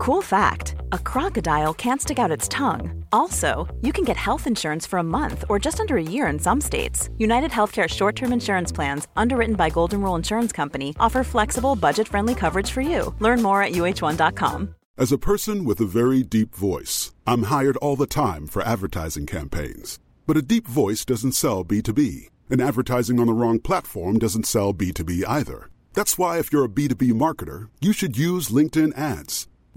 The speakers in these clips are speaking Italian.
Cool fact a crocodile can't stick out its tongue. Also, you can get health insurance for a month or just under a year in some states. United Healthcare short term insurance plans, underwritten by Golden Rule Insurance Company, offer flexible, budget friendly coverage for you. Learn more at uh1.com. As a person with a very deep voice, I'm hired all the time for advertising campaigns. But a deep voice doesn't sell B2B, and advertising on the wrong platform doesn't sell B2B either. That's why, if you're a B2B marketer, you should use LinkedIn ads.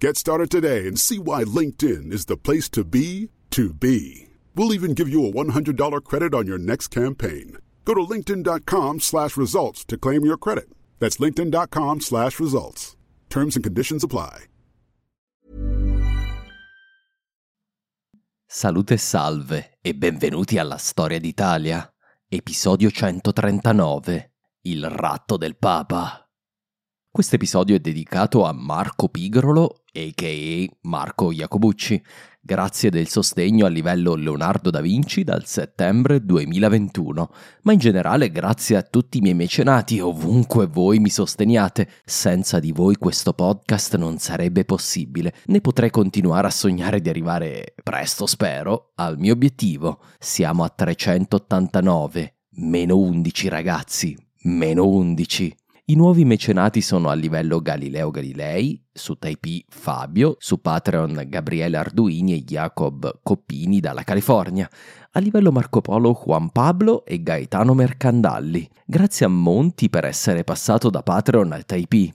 Get started today and see why LinkedIn is the place to be to be. We'll even give you a $100 credit on your next campaign. Go to linkedin.com slash results to claim your credit. That's linkedin.com slash results. Terms and conditions apply. Salute salve e benvenuti alla Storia d'Italia, episodio 139, Il ratto del Papa. Questo episodio è dedicato a Marco Pigrolo, a.k.a. Marco Iacobucci, grazie del sostegno a livello Leonardo da Vinci dal settembre 2021, ma in generale grazie a tutti i miei mecenati ovunque voi mi sosteniate. Senza di voi questo podcast non sarebbe possibile, né potrei continuare a sognare di arrivare presto, spero, al mio obiettivo. Siamo a 389, meno 11 ragazzi, meno 11. I nuovi mecenati sono a livello Galileo Galilei, su Taipei Fabio, su Patreon Gabriele Arduini e Jacob Coppini dalla California, a livello Marco Polo Juan Pablo e Gaetano Mercandalli. Grazie a Monti per essere passato da Patreon al Taipei.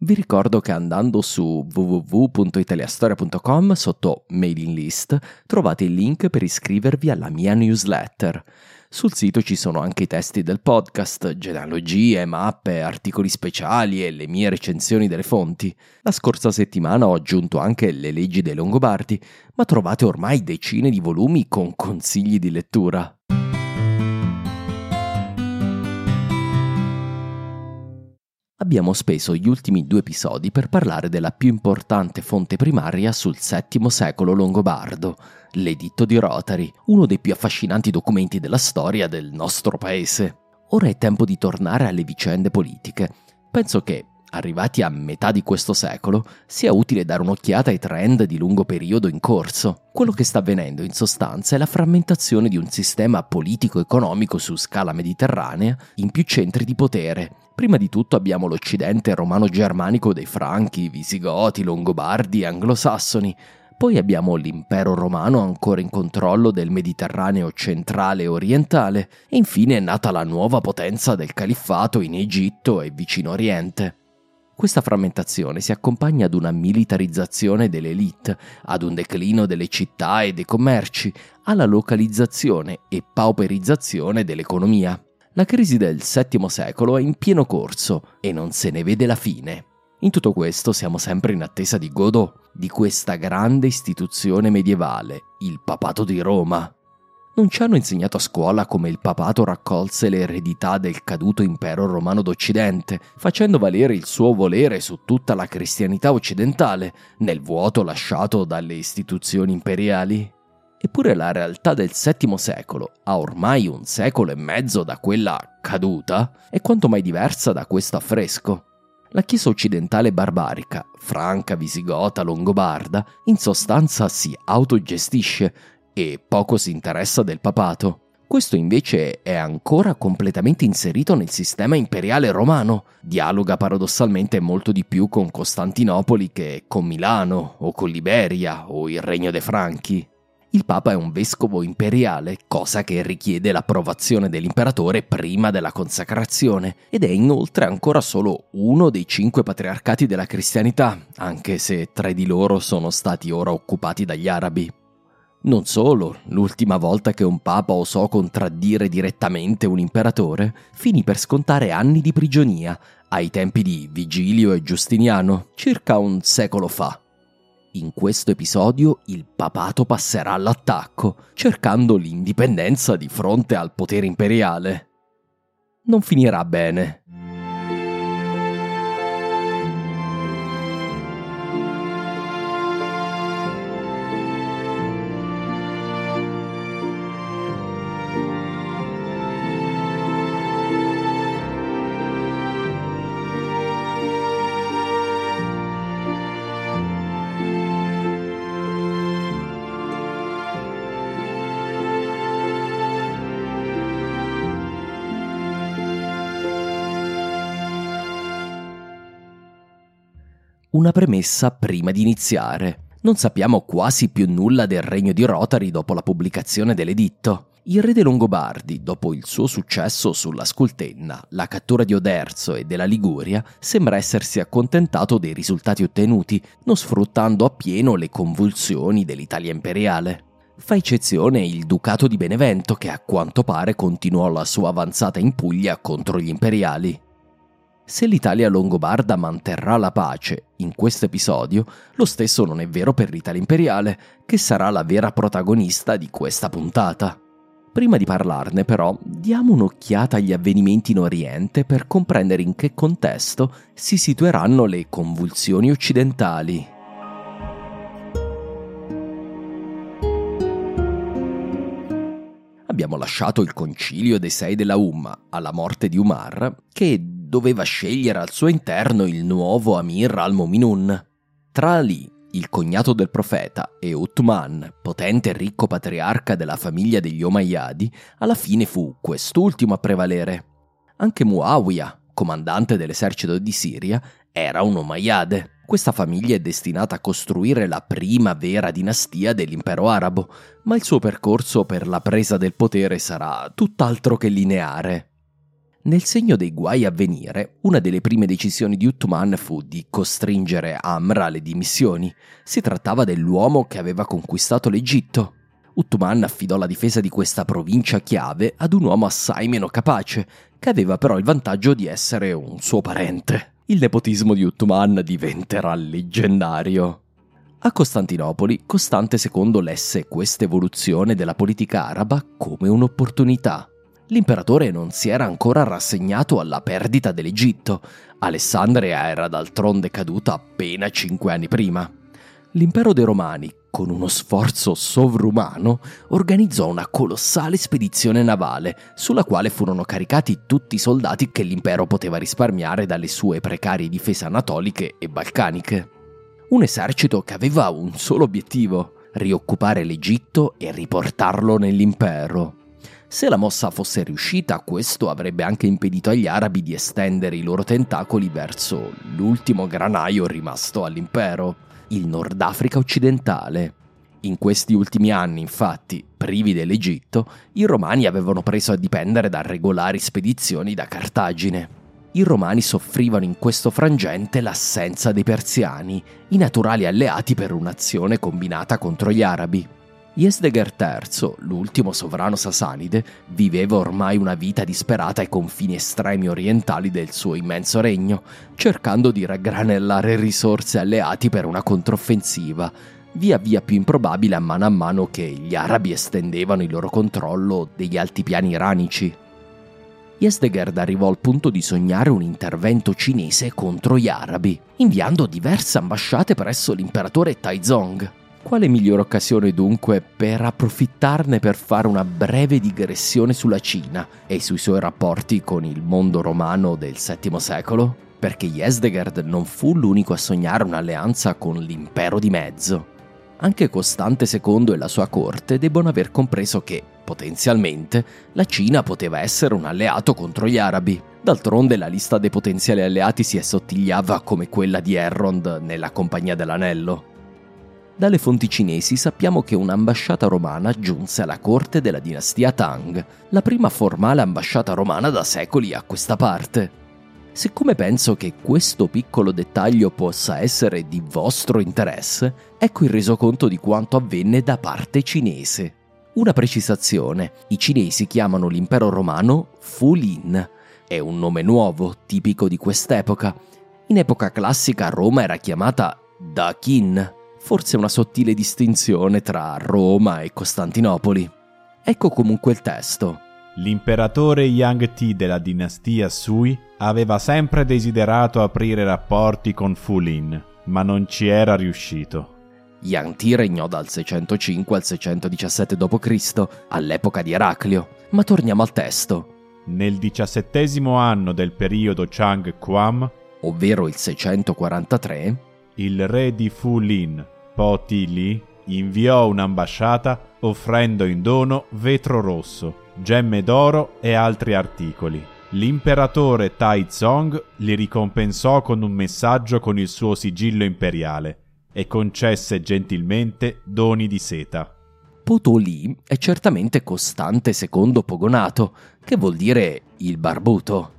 Vi ricordo che andando su www.italiastoria.com sotto mailing list trovate il link per iscrivervi alla mia newsletter. Sul sito ci sono anche i testi del podcast, genealogie, mappe, articoli speciali e le mie recensioni delle fonti. La scorsa settimana ho aggiunto anche le leggi dei Longobardi, ma trovate ormai decine di volumi con consigli di lettura. Abbiamo speso gli ultimi due episodi per parlare della più importante fonte primaria sul VII secolo longobardo, l'Editto di Rotary, uno dei più affascinanti documenti della storia del nostro paese. Ora è tempo di tornare alle vicende politiche. Penso che, arrivati a metà di questo secolo, sia utile dare un'occhiata ai trend di lungo periodo in corso. Quello che sta avvenendo in sostanza è la frammentazione di un sistema politico-economico su scala mediterranea in più centri di potere. Prima di tutto abbiamo l'Occidente romano-germanico dei Franchi, Visigoti, Longobardi e Anglosassoni, poi abbiamo l'impero romano ancora in controllo del Mediterraneo centrale e orientale e infine è nata la nuova potenza del califfato in Egitto e vicino Oriente. Questa frammentazione si accompagna ad una militarizzazione delle elite, ad un declino delle città e dei commerci, alla localizzazione e pauperizzazione dell'economia. La crisi del VII secolo è in pieno corso e non se ne vede la fine. In tutto questo siamo sempre in attesa di Godot, di questa grande istituzione medievale, il papato di Roma. Non ci hanno insegnato a scuola come il papato raccolse l'eredità del caduto impero romano d'Occidente, facendo valere il suo volere su tutta la cristianità occidentale, nel vuoto lasciato dalle istituzioni imperiali. Eppure la realtà del VII secolo, a ormai un secolo e mezzo da quella caduta, è quanto mai diversa da questo affresco. La Chiesa occidentale barbarica, franca, visigota, longobarda, in sostanza si autogestisce e poco si interessa del papato. Questo invece è ancora completamente inserito nel sistema imperiale romano, dialoga paradossalmente molto di più con Costantinopoli che con Milano o con Liberia o il Regno dei Franchi. Il Papa è un vescovo imperiale, cosa che richiede l'approvazione dell'imperatore prima della consacrazione, ed è inoltre ancora solo uno dei cinque patriarcati della cristianità, anche se tre di loro sono stati ora occupati dagli arabi. Non solo, l'ultima volta che un papa osò contraddire direttamente un imperatore, finì per scontare anni di prigionia, ai tempi di Vigilio e Giustiniano, circa un secolo fa. In questo episodio il papato passerà all'attacco, cercando l'indipendenza di fronte al potere imperiale. Non finirà bene. Una premessa prima di iniziare. Non sappiamo quasi più nulla del regno di Rotary dopo la pubblicazione dell'editto. Il re dei Longobardi, dopo il suo successo sulla Scultenna, la cattura di Oderzo e della Liguria, sembra essersi accontentato dei risultati ottenuti, non sfruttando appieno le convulsioni dell'Italia imperiale. Fa eccezione il Ducato di Benevento che a quanto pare continuò la sua avanzata in Puglia contro gli imperiali. Se l'Italia longobarda manterrà la pace in questo episodio, lo stesso non è vero per l'Italia imperiale, che sarà la vera protagonista di questa puntata. Prima di parlarne però, diamo un'occhiata agli avvenimenti in Oriente per comprendere in che contesto si situeranno le convulsioni occidentali. Abbiamo lasciato il concilio dei sei della Umma alla morte di Umar, che doveva scegliere al suo interno il nuovo Amir al-Muminun. Tra Ali, il cognato del profeta, e Uthman, potente e ricco patriarca della famiglia degli Omayyadi, alla fine fu quest'ultimo a prevalere. Anche Muawiyah, comandante dell'esercito di Siria, era un Omayyade. Questa famiglia è destinata a costruire la prima vera dinastia dell'impero arabo, ma il suo percorso per la presa del potere sarà tutt'altro che lineare. Nel segno dei guai a venire, una delle prime decisioni di Uthman fu di costringere Amr alle dimissioni. Si trattava dell'uomo che aveva conquistato l'Egitto. Uthman affidò la difesa di questa provincia chiave ad un uomo assai meno capace, che aveva però il vantaggio di essere un suo parente. Il nepotismo di Uthman diventerà leggendario. A Costantinopoli, Costante II lesse questa evoluzione della politica araba come un'opportunità l'imperatore non si era ancora rassegnato alla perdita dell'Egitto. Alessandria era d'altronde caduta appena cinque anni prima. L'impero dei Romani, con uno sforzo sovrumano, organizzò una colossale spedizione navale, sulla quale furono caricati tutti i soldati che l'impero poteva risparmiare dalle sue precarie difese anatoliche e balcaniche. Un esercito che aveva un solo obiettivo, rioccupare l'Egitto e riportarlo nell'impero. Se la mossa fosse riuscita, questo avrebbe anche impedito agli arabi di estendere i loro tentacoli verso l'ultimo granaio rimasto all'impero, il Nord Africa occidentale. In questi ultimi anni, infatti, privi dell'Egitto, i romani avevano preso a dipendere da regolari spedizioni da Cartagine. I romani soffrivano in questo frangente l'assenza dei persiani, i naturali alleati per un'azione combinata contro gli arabi. Yesdegar III, l'ultimo sovrano sasanide, viveva ormai una vita disperata ai confini estremi orientali del suo immenso regno, cercando di raggranellare risorse alleati per una controffensiva, via via più improbabile a mano a mano che gli arabi estendevano il loro controllo degli altipiani iranici. Yezdegerd arrivò al punto di sognare un intervento cinese contro gli arabi, inviando diverse ambasciate presso l'imperatore Taizong. Quale migliore occasione dunque per approfittarne per fare una breve digressione sulla Cina e sui suoi rapporti con il mondo romano del VII secolo? Perché Yesdegerd non fu l'unico a sognare un'alleanza con l'impero di mezzo. Anche Costante II e la sua corte debbono aver compreso che, potenzialmente, la Cina poteva essere un alleato contro gli arabi. D'altronde la lista dei potenziali alleati si assottigliava come quella di Errond nella Compagnia dell'Anello. Dalle fonti cinesi sappiamo che un'ambasciata romana giunse alla corte della dinastia Tang, la prima formale ambasciata romana da secoli a questa parte. Siccome penso che questo piccolo dettaglio possa essere di vostro interesse, ecco il resoconto di quanto avvenne da parte cinese. Una precisazione, i cinesi chiamano l'impero romano Fulin, è un nome nuovo, tipico di quest'epoca. In epoca classica Roma era chiamata Dakin, forse una sottile distinzione tra Roma e Costantinopoli. Ecco comunque il testo. L'imperatore Yang Ti della dinastia Sui aveva sempre desiderato aprire rapporti con Fulin, ma non ci era riuscito. Yang Ti regnò dal 605 al 617 d.C., all'epoca di Eraclio. Ma torniamo al testo. Nel diciassettesimo anno del periodo Chang Quam, ovvero il 643, il re di Fulin, Po Ti Li, inviò un'ambasciata offrendo in dono vetro rosso, gemme d'oro e altri articoli. L'imperatore Tai Zong li ricompensò con un messaggio con il suo sigillo imperiale e concesse gentilmente doni di seta. Potolì è certamente Costante II Pogonato, che vuol dire il barbuto.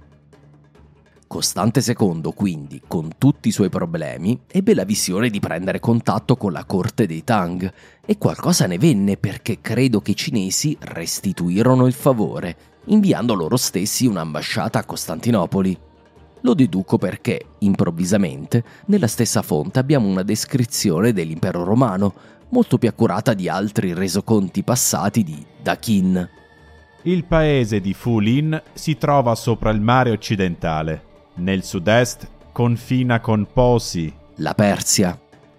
Costante II, quindi, con tutti i suoi problemi, ebbe la visione di prendere contatto con la corte dei Tang e qualcosa ne venne perché credo che i cinesi restituirono il favore, inviando loro stessi un'ambasciata a Costantinopoli. Lo deduco perché, improvvisamente, nella stessa fonte abbiamo una descrizione dell'impero romano, molto più accurata di altri resoconti passati di Dakin. Il paese di Fulin si trova sopra il mare occidentale nel sud-est confina con Posi, la Persia.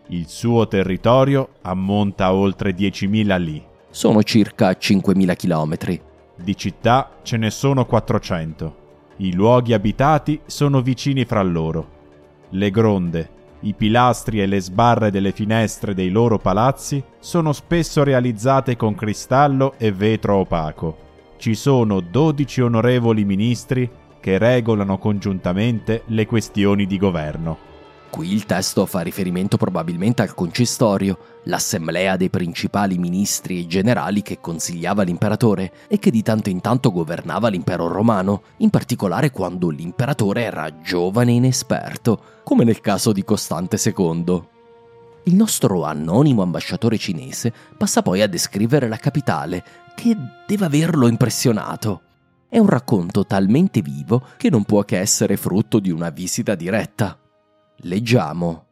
Il suo territorio ammonta a oltre 10.000 li. Sono circa 5.000 chilometri. Di città ce ne sono 400. I luoghi abitati sono vicini fra loro. Le gronde, i pilastri e le sbarre delle finestre dei loro palazzi sono spesso realizzate con cristallo e vetro opaco. Ci sono 12 onorevoli ministri che regolano congiuntamente le questioni di governo. Qui il testo fa riferimento probabilmente al concistorio, l'assemblea dei principali ministri e generali che consigliava l'imperatore e che di tanto in tanto governava l'impero romano, in particolare quando l'imperatore era giovane e inesperto, come nel caso di Costante II. Il nostro anonimo ambasciatore cinese passa poi a descrivere la capitale, che deve averlo impressionato. È un racconto talmente vivo che non può che essere frutto di una visita diretta. Leggiamo.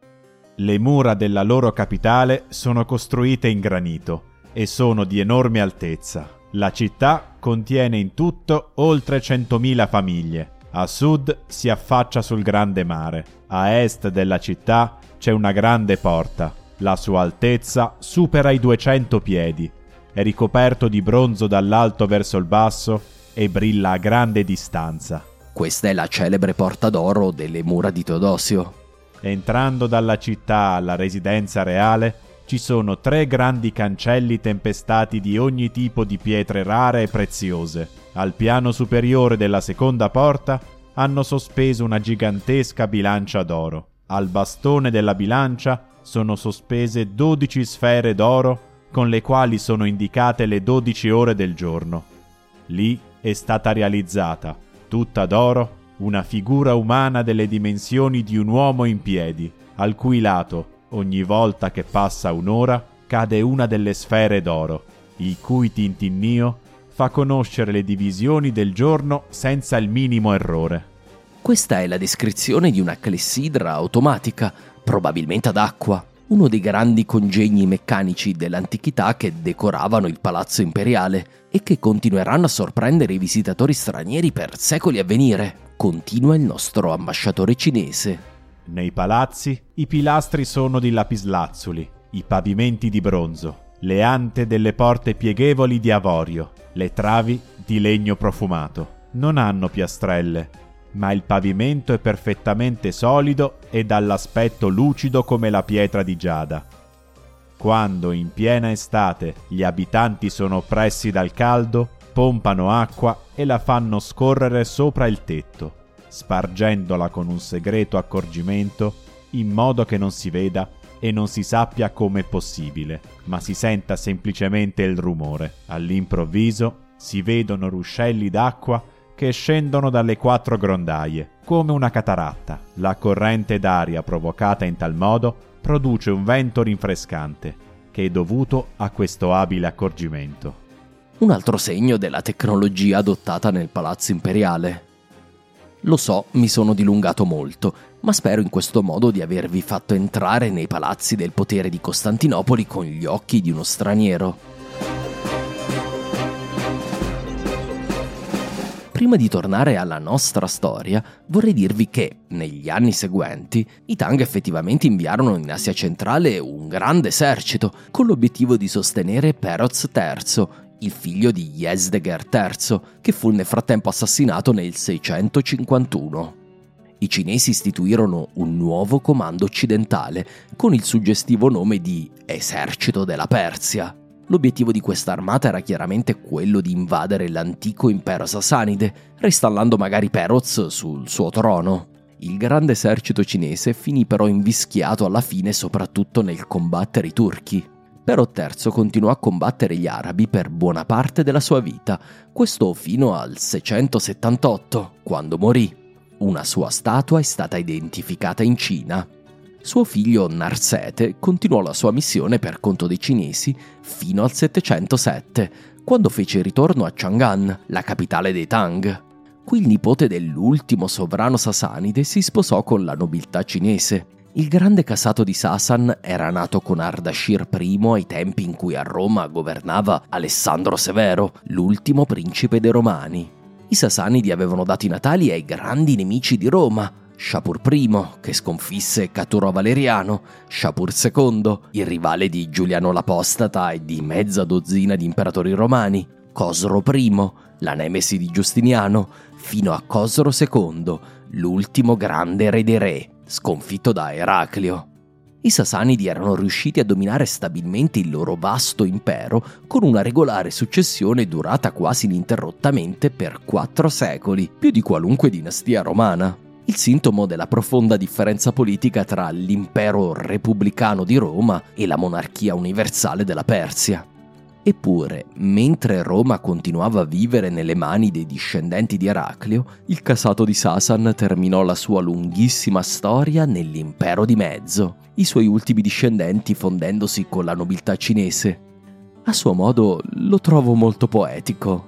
Le mura della loro capitale sono costruite in granito e sono di enorme altezza. La città contiene in tutto oltre 100.000 famiglie. A sud si affaccia sul grande mare. A est della città c'è una grande porta. La sua altezza supera i 200 piedi. È ricoperto di bronzo dall'alto verso il basso e brilla a grande distanza. Questa è la celebre porta d'oro delle mura di Teodosio. Entrando dalla città alla residenza reale, ci sono tre grandi cancelli tempestati di ogni tipo di pietre rare e preziose. Al piano superiore della seconda porta hanno sospeso una gigantesca bilancia d'oro. Al bastone della bilancia sono sospese dodici sfere d'oro con le quali sono indicate le dodici ore del giorno. Lì è stata realizzata, tutta d'oro, una figura umana delle dimensioni di un uomo in piedi, al cui lato, ogni volta che passa un'ora, cade una delle sfere d'oro, il cui tintinnio fa conoscere le divisioni del giorno senza il minimo errore. Questa è la descrizione di una clessidra automatica, probabilmente ad acqua, uno dei grandi congegni meccanici dell'antichità che decoravano il palazzo imperiale e che continueranno a sorprendere i visitatori stranieri per secoli a venire, continua il nostro ambasciatore cinese. Nei palazzi i pilastri sono di lapislazzuli, i pavimenti di bronzo, le ante delle porte pieghevoli di avorio, le travi di legno profumato. Non hanno piastrelle, ma il pavimento è perfettamente solido e dall'aspetto lucido come la pietra di giada. Quando in piena estate gli abitanti sono oppressi dal caldo, pompano acqua e la fanno scorrere sopra il tetto, spargendola con un segreto accorgimento in modo che non si veda e non si sappia come è possibile, ma si senta semplicemente il rumore. All'improvviso si vedono ruscelli d'acqua che scendono dalle quattro grondaie, come una cataratta. La corrente d'aria provocata in tal modo produce un vento rinfrescante, che è dovuto a questo abile accorgimento. Un altro segno della tecnologia adottata nel palazzo imperiale. Lo so, mi sono dilungato molto, ma spero in questo modo di avervi fatto entrare nei palazzi del potere di Costantinopoli con gli occhi di uno straniero. Prima di tornare alla nostra storia, vorrei dirvi che, negli anni seguenti, i Tang effettivamente inviarono in Asia centrale un grande esercito con l'obiettivo di sostenere Peroz III, il figlio di Yezdeger III, che fu nel frattempo assassinato nel 651. I cinesi istituirono un nuovo comando occidentale con il suggestivo nome di Esercito della Persia. L'obiettivo di questa armata era chiaramente quello di invadere l'antico impero sasanide, ristallando magari Peroz sul suo trono. Il grande esercito cinese finì però invischiato alla fine soprattutto nel combattere i turchi. Però III continuò a combattere gli arabi per buona parte della sua vita, questo fino al 678, quando morì. Una sua statua è stata identificata in Cina suo figlio Narsete continuò la sua missione per conto dei cinesi fino al 707, quando fece ritorno a Chang'an, la capitale dei Tang. Qui il nipote dell'ultimo sovrano sasanide si sposò con la nobiltà cinese. Il grande casato di Sasan era nato con Ardashir I ai tempi in cui a Roma governava Alessandro Severo, l'ultimo principe dei Romani. I Sasanidi avevano dato i natali ai grandi nemici di Roma, Shapur I, che sconfisse Caturo Valeriano, Shapur II, il rivale di Giuliano l'Apostata e di mezza dozzina di imperatori romani, Cosro I, la nemesi di Giustiniano, fino a Cosro II, l'ultimo grande re dei re, sconfitto da Eraclio. I Sasanidi erano riusciti a dominare stabilmente il loro vasto impero con una regolare successione durata quasi ininterrottamente per quattro secoli, più di qualunque dinastia romana il sintomo della profonda differenza politica tra l'impero repubblicano di Roma e la monarchia universale della Persia. Eppure, mentre Roma continuava a vivere nelle mani dei discendenti di Eraclio, il casato di Sasan terminò la sua lunghissima storia nell'impero di mezzo, i suoi ultimi discendenti fondendosi con la nobiltà cinese. A suo modo lo trovo molto poetico.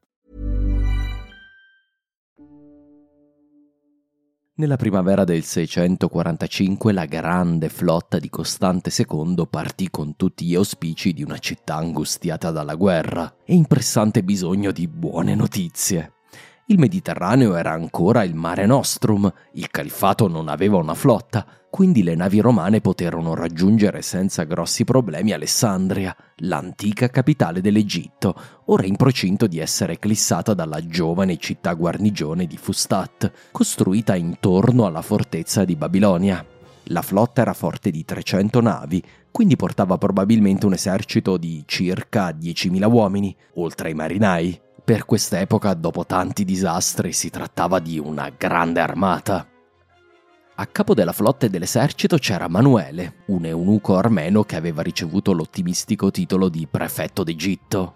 Nella primavera del 645 la grande flotta di Costante II partì con tutti gli auspici di una città angustiata dalla guerra e in pressante bisogno di buone notizie. Il Mediterraneo era ancora il Mare Nostrum, il califfato non aveva una flotta, quindi le navi romane poterono raggiungere senza grossi problemi Alessandria, l'antica capitale dell'Egitto, ora in procinto di essere eclissata dalla giovane città guarnigione di Fustat, costruita intorno alla fortezza di Babilonia. La flotta era forte di 300 navi, quindi portava probabilmente un esercito di circa 10.000 uomini, oltre ai marinai. Per quest'epoca, dopo tanti disastri, si trattava di una grande armata. A capo della flotta e dell'esercito c'era Manuele, un eunuco armeno che aveva ricevuto l'ottimistico titolo di prefetto d'Egitto.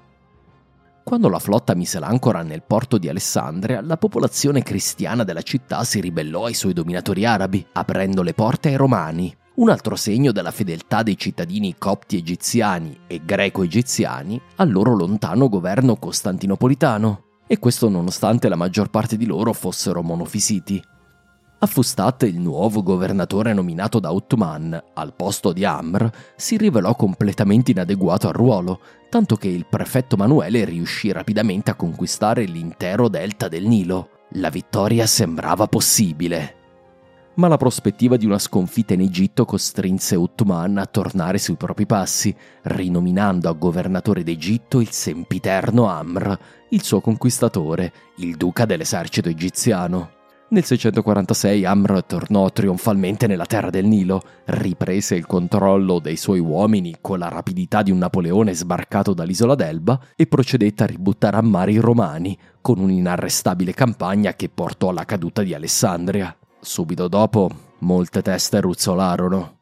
Quando la flotta mise l'ancora nel porto di Alessandria, la popolazione cristiana della città si ribellò ai suoi dominatori arabi, aprendo le porte ai romani. Un altro segno della fedeltà dei cittadini copti egiziani e greco-egiziani al loro lontano governo costantinopolitano, e questo nonostante la maggior parte di loro fossero monofisiti. A Fustat il nuovo governatore nominato da Uthman al posto di Amr si rivelò completamente inadeguato al ruolo, tanto che il prefetto Manuele riuscì rapidamente a conquistare l'intero delta del Nilo. La vittoria sembrava possibile. Ma la prospettiva di una sconfitta in Egitto costrinse Uthman a tornare sui propri passi, rinominando a governatore d'Egitto il sempiterno Amr, il suo conquistatore, il duca dell'esercito egiziano. Nel 646 Amr tornò trionfalmente nella terra del Nilo, riprese il controllo dei suoi uomini con la rapidità di un Napoleone sbarcato dall'isola d'Elba e procedette a ributtare a mare i Romani con un'inarrestabile campagna che portò alla caduta di Alessandria. Subito dopo, molte teste ruzzolarono.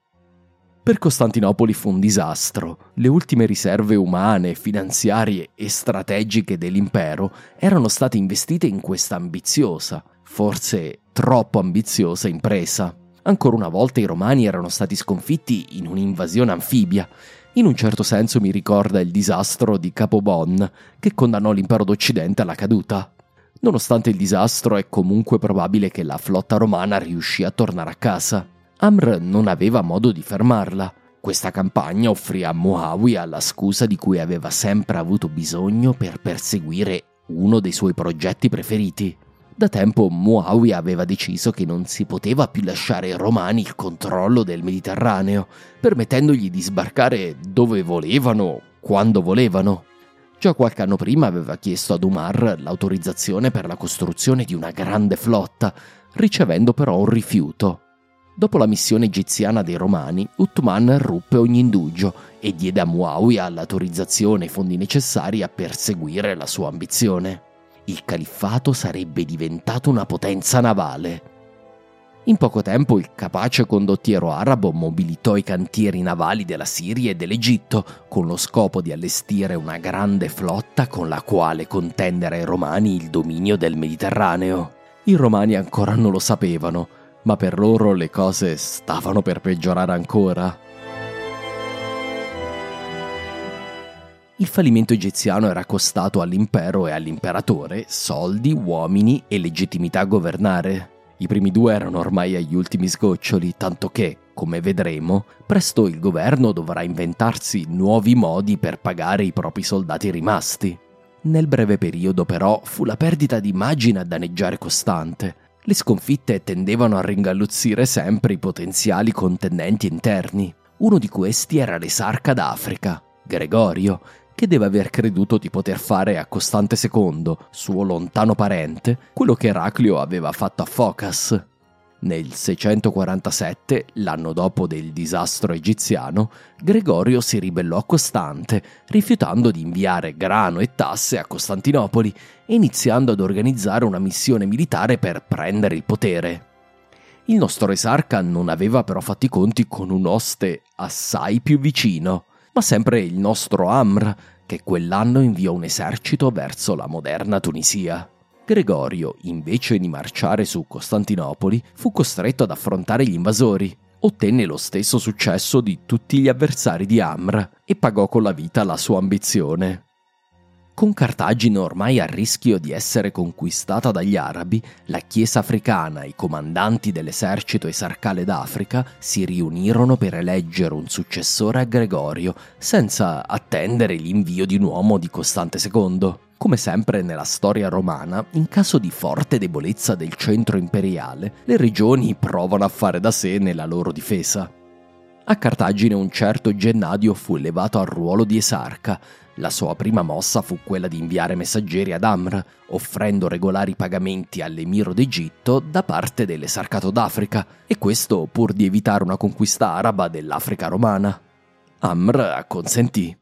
Per Costantinopoli fu un disastro. Le ultime riserve umane, finanziarie e strategiche dell'impero erano state investite in questa ambiziosa, forse troppo ambiziosa impresa. Ancora una volta i romani erano stati sconfitti in un'invasione anfibia. In un certo senso mi ricorda il disastro di Capobon, che condannò l'impero d'Occidente alla caduta. Nonostante il disastro, è comunque probabile che la flotta romana riuscì a tornare a casa. Amr non aveva modo di fermarla. Questa campagna offrì a Muawiya la scusa di cui aveva sempre avuto bisogno per perseguire uno dei suoi progetti preferiti. Da tempo Muawiya aveva deciso che non si poteva più lasciare ai romani il controllo del Mediterraneo, permettendogli di sbarcare dove volevano, quando volevano. Già qualche anno prima aveva chiesto ad Umar l'autorizzazione per la costruzione di una grande flotta, ricevendo però un rifiuto. Dopo la missione egiziana dei Romani, Uthman ruppe ogni indugio e diede a Muawiya l'autorizzazione e i fondi necessari a perseguire la sua ambizione il califfato sarebbe diventato una potenza navale. In poco tempo il capace condottiero arabo mobilitò i cantieri navali della Siria e dell'Egitto con lo scopo di allestire una grande flotta con la quale contendere ai romani il dominio del Mediterraneo. I romani ancora non lo sapevano, ma per loro le cose stavano per peggiorare ancora. Il fallimento egiziano era costato all'impero e all'imperatore soldi, uomini e legittimità a governare. I primi due erano ormai agli ultimi sgoccioli, tanto che, come vedremo, presto il governo dovrà inventarsi nuovi modi per pagare i propri soldati rimasti. Nel breve periodo, però, fu la perdita di immagine a danneggiare costante. Le sconfitte tendevano a ringalluzzire sempre i potenziali contendenti interni. Uno di questi era l'esarca d'Africa, Gregorio, che deve aver creduto di poter fare a Costante II, suo lontano parente, quello che Eraclio aveva fatto a Focas. Nel 647, l'anno dopo del disastro egiziano, Gregorio si ribellò a Costante, rifiutando di inviare grano e tasse a Costantinopoli e iniziando ad organizzare una missione militare per prendere il potere. Il nostro esarca non aveva però fatto i conti con un oste assai più vicino ma sempre il nostro Amr, che quell'anno inviò un esercito verso la moderna Tunisia. Gregorio, invece di marciare su Costantinopoli, fu costretto ad affrontare gli invasori. Ottenne lo stesso successo di tutti gli avversari di Amr e pagò con la vita la sua ambizione. Con Cartagine ormai a rischio di essere conquistata dagli arabi, la Chiesa africana e i comandanti dell'esercito esarcale d'Africa si riunirono per eleggere un successore a Gregorio, senza attendere l'invio di un uomo di Costante II. Come sempre nella storia romana, in caso di forte debolezza del centro imperiale, le regioni provano a fare da sé nella loro difesa. A Cartagine un certo Gennadio fu elevato al ruolo di esarca, la sua prima mossa fu quella di inviare messaggeri ad Amr, offrendo regolari pagamenti all'emiro d'Egitto da parte dell'esarcato d'Africa, e questo pur di evitare una conquista araba dell'Africa romana. Amr acconsentì.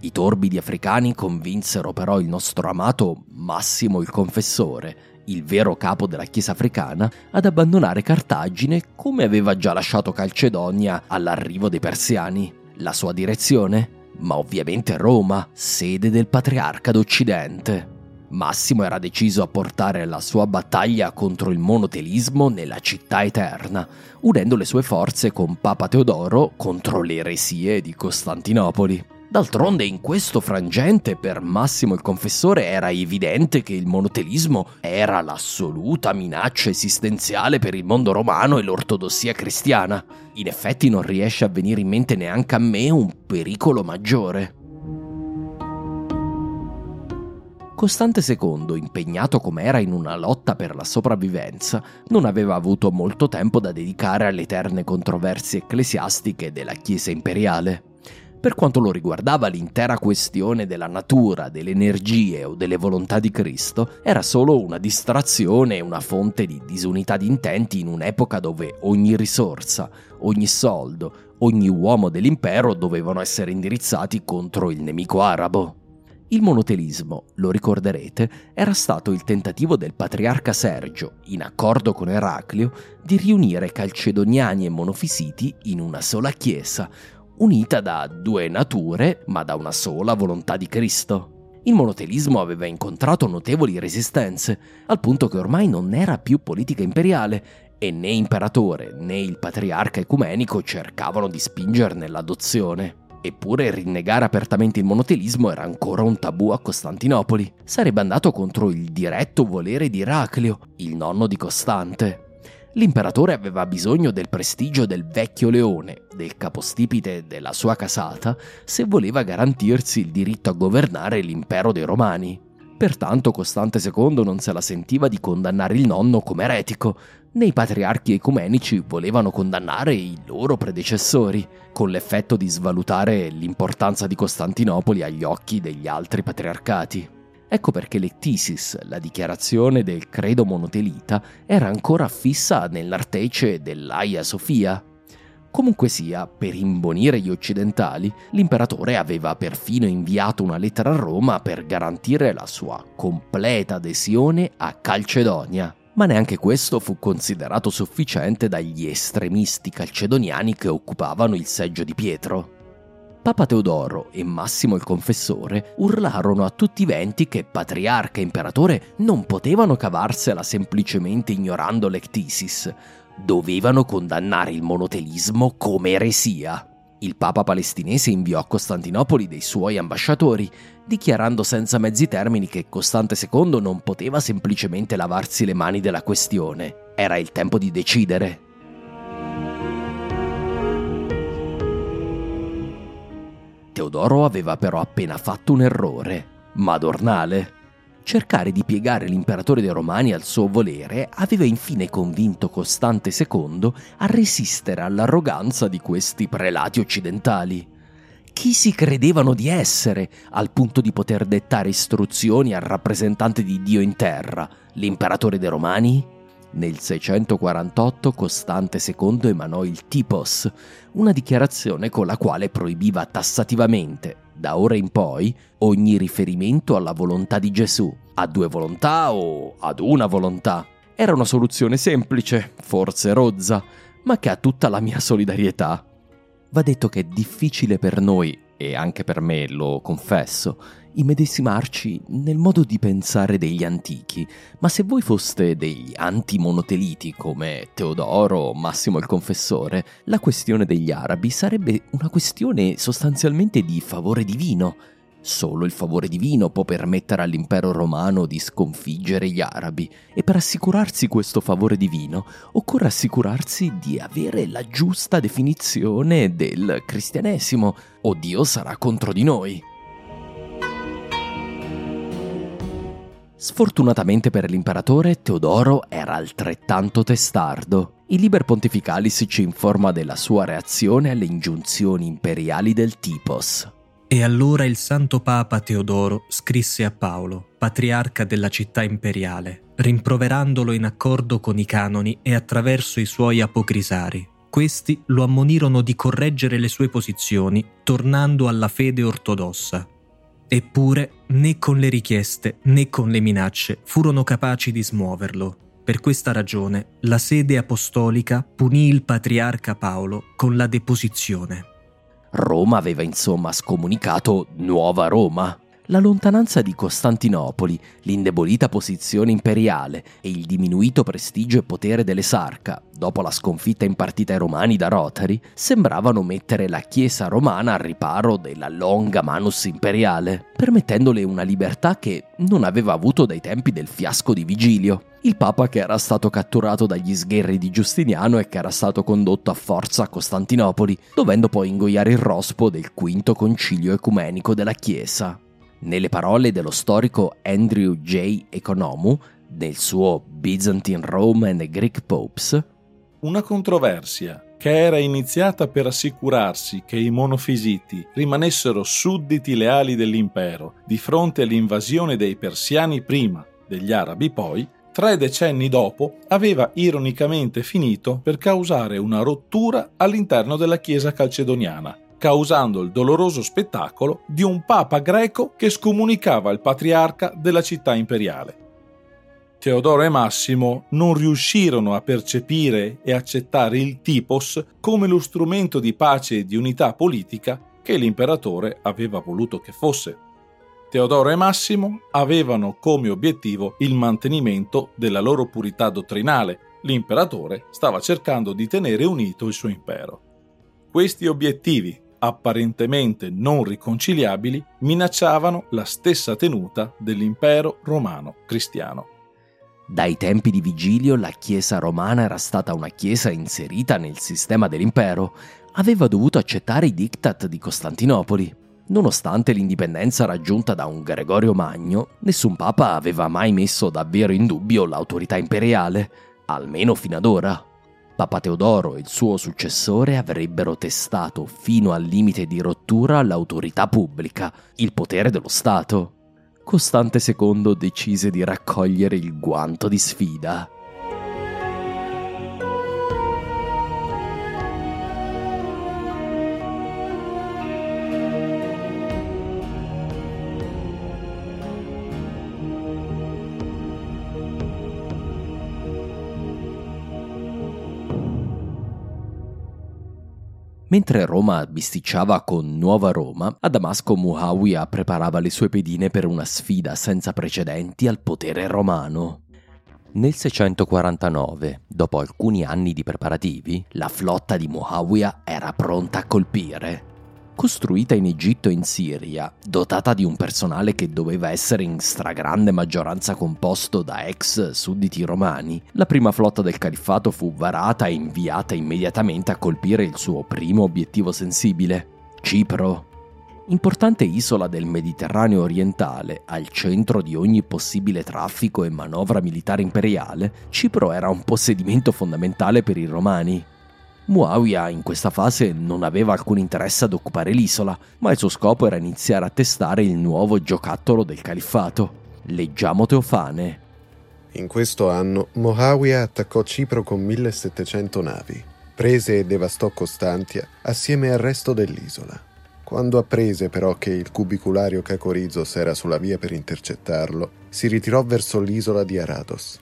I torbidi africani convinsero però il nostro amato Massimo il Confessore, il vero capo della Chiesa africana, ad abbandonare Cartagine come aveva già lasciato Calcedonia all'arrivo dei persiani. La sua direzione? ma ovviamente Roma, sede del patriarca d'Occidente. Massimo era deciso a portare la sua battaglia contro il monotelismo nella città eterna, unendo le sue forze con Papa Teodoro contro le eresie di Costantinopoli. D'altronde in questo frangente per Massimo il confessore era evidente che il monotelismo era l'assoluta minaccia esistenziale per il mondo romano e l'ortodossia cristiana. In effetti non riesce a venire in mente neanche a me un pericolo maggiore. Costante II, impegnato come era in una lotta per la sopravvivenza, non aveva avuto molto tempo da dedicare alle eterne controversie ecclesiastiche della Chiesa imperiale. Per quanto lo riguardava, l'intera questione della natura, delle energie o delle volontà di Cristo era solo una distrazione e una fonte di disunità di intenti in un'epoca dove ogni risorsa, ogni soldo, ogni uomo dell'impero dovevano essere indirizzati contro il nemico arabo. Il monotelismo, lo ricorderete, era stato il tentativo del patriarca Sergio, in accordo con Eraclio, di riunire calcedoniani e monofisiti in una sola chiesa, unita da due nature, ma da una sola volontà di Cristo. Il monotelismo aveva incontrato notevoli resistenze, al punto che ormai non era più politica imperiale e né imperatore né il patriarca ecumenico cercavano di spingerne l'adozione. Eppure rinnegare apertamente il monotelismo era ancora un tabù a Costantinopoli. Sarebbe andato contro il diretto volere di Eraclio, il nonno di Costante. L'imperatore aveva bisogno del prestigio del vecchio leone, del capostipite della sua casata, se voleva garantirsi il diritto a governare l'impero dei Romani. Pertanto Costante II non se la sentiva di condannare il nonno come eretico, né i patriarchi ecumenici volevano condannare i loro predecessori, con l'effetto di svalutare l'importanza di Costantinopoli agli occhi degli altri patriarcati. Ecco perché l'Ectisis, la dichiarazione del credo monotelita, era ancora fissa nell'artece dell'Aia Sofia. Comunque sia, per imbonire gli occidentali, l'imperatore aveva perfino inviato una lettera a Roma per garantire la sua completa adesione a Calcedonia. Ma neanche questo fu considerato sufficiente dagli estremisti calcedoniani che occupavano il seggio di Pietro. Papa Teodoro e Massimo il Confessore urlarono a tutti i venti che patriarca e imperatore non potevano cavarsela semplicemente ignorando l'ectisis, dovevano condannare il monotelismo come eresia. Il Papa palestinese inviò a Costantinopoli dei suoi ambasciatori, dichiarando senza mezzi termini che Costante II non poteva semplicemente lavarsi le mani della questione. Era il tempo di decidere. Teodoro aveva però appena fatto un errore, madornale. Cercare di piegare l'imperatore dei Romani al suo volere aveva infine convinto Costante II a resistere all'arroganza di questi prelati occidentali. Chi si credevano di essere al punto di poter dettare istruzioni al rappresentante di Dio in terra, l'imperatore dei Romani? Nel 648 Costante II emanò il Tipos, una dichiarazione con la quale proibiva tassativamente, da ora in poi, ogni riferimento alla volontà di Gesù, a due volontà o ad una volontà. Era una soluzione semplice, forse rozza, ma che ha tutta la mia solidarietà. Va detto che è difficile per noi, e anche per me, lo confesso, immedesimarci nel modo di pensare degli antichi, ma se voi foste degli antimonoteliti come Teodoro o Massimo il Confessore, la questione degli arabi sarebbe una questione sostanzialmente di favore divino. Solo il favore divino può permettere all'impero romano di sconfiggere gli arabi e per assicurarsi questo favore divino occorre assicurarsi di avere la giusta definizione del cristianesimo o Dio sarà contro di noi. Sfortunatamente per l'imperatore, Teodoro era altrettanto testardo. Il Liber Pontificalis ci informa della sua reazione alle ingiunzioni imperiali del Tipos. E allora il Santo Papa Teodoro scrisse a Paolo, patriarca della città imperiale, rimproverandolo in accordo con i canoni e attraverso i suoi apocrisari. Questi lo ammonirono di correggere le sue posizioni, tornando alla fede ortodossa, Eppure né con le richieste né con le minacce furono capaci di smuoverlo. Per questa ragione la sede apostolica punì il patriarca Paolo con la deposizione. Roma aveva insomma scomunicato Nuova Roma. La lontananza di Costantinopoli, l'indebolita posizione imperiale e il diminuito prestigio e potere dell'esarca, dopo la sconfitta impartita ai romani da Rotary, sembravano mettere la Chiesa romana al riparo della longa manus imperiale, permettendole una libertà che non aveva avuto dai tempi del fiasco di Vigilio. Il Papa che era stato catturato dagli sgherri di Giustiniano e che era stato condotto a forza a Costantinopoli, dovendo poi ingoiare il rospo del quinto concilio ecumenico della Chiesa. Nelle parole dello storico Andrew J. Economu, nel suo Byzantine Rome and Greek Popes, una controversia che era iniziata per assicurarsi che i monofisiti rimanessero sudditi leali dell'impero di fronte all'invasione dei persiani prima, degli arabi poi, tre decenni dopo aveva ironicamente finito per causare una rottura all'interno della Chiesa calcedoniana, causando il doloroso spettacolo di un papa greco che scomunicava il patriarca della città imperiale. Teodoro e Massimo non riuscirono a percepire e accettare il tipos come lo strumento di pace e di unità politica che l'imperatore aveva voluto che fosse. Teodoro e Massimo avevano come obiettivo il mantenimento della loro purità dottrinale. L'imperatore stava cercando di tenere unito il suo impero. Questi obiettivi, apparentemente non riconciliabili, minacciavano la stessa tenuta dell'impero romano cristiano. Dai tempi di Vigilio la Chiesa romana era stata una Chiesa inserita nel sistema dell'impero, aveva dovuto accettare i diktat di Costantinopoli. Nonostante l'indipendenza raggiunta da un Gregorio Magno, nessun papa aveva mai messo davvero in dubbio l'autorità imperiale, almeno fino ad ora. Papa Teodoro e il suo successore avrebbero testato fino al limite di rottura l'autorità pubblica, il potere dello Stato. Costante II decise di raccogliere il guanto di sfida Mentre Roma bisticciava con Nuova Roma, a Damasco Muawiyah preparava le sue pedine per una sfida senza precedenti al potere romano. Nel 649, dopo alcuni anni di preparativi, la flotta di Muawiyah era pronta a colpire costruita in Egitto e in Siria, dotata di un personale che doveva essere in stragrande maggioranza composto da ex sudditi romani, la prima flotta del califfato fu varata e inviata immediatamente a colpire il suo primo obiettivo sensibile, Cipro. Importante isola del Mediterraneo orientale, al centro di ogni possibile traffico e manovra militare imperiale, Cipro era un possedimento fondamentale per i romani, Muawiyah in questa fase non aveva alcun interesse ad occupare l'isola, ma il suo scopo era iniziare a testare il nuovo giocattolo del califfato. Leggiamo Teofane. In questo anno Muawiyah attaccò Cipro con 1700 navi, prese e devastò Costantia assieme al resto dell'isola. Quando apprese però che il cubiculario Cacorizos era sulla via per intercettarlo, si ritirò verso l'isola di Arados.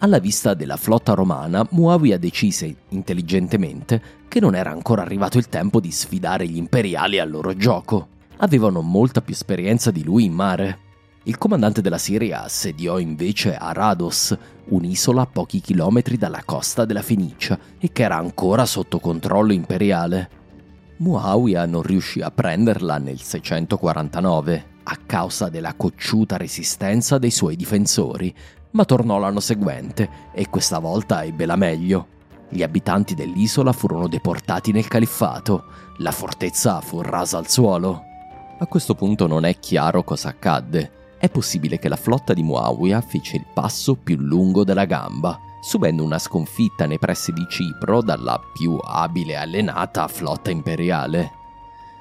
Alla vista della flotta romana, Muawiyah decise intelligentemente che non era ancora arrivato il tempo di sfidare gli imperiali al loro gioco. Avevano molta più esperienza di lui in mare. Il comandante della Siria assediò invece a Rados, un'isola a pochi chilometri dalla costa della Fenicia e che era ancora sotto controllo imperiale. Muawiyah non riuscì a prenderla nel 649 a causa della cocciuta resistenza dei suoi difensori, ma tornò l'anno seguente e questa volta ebbe la meglio. Gli abitanti dell'isola furono deportati nel califfato, la fortezza fu rasa al suolo. A questo punto non è chiaro cosa accadde. È possibile che la flotta di Muawiyah fece il passo più lungo della gamba, subendo una sconfitta nei pressi di Cipro dalla più abile e allenata flotta imperiale.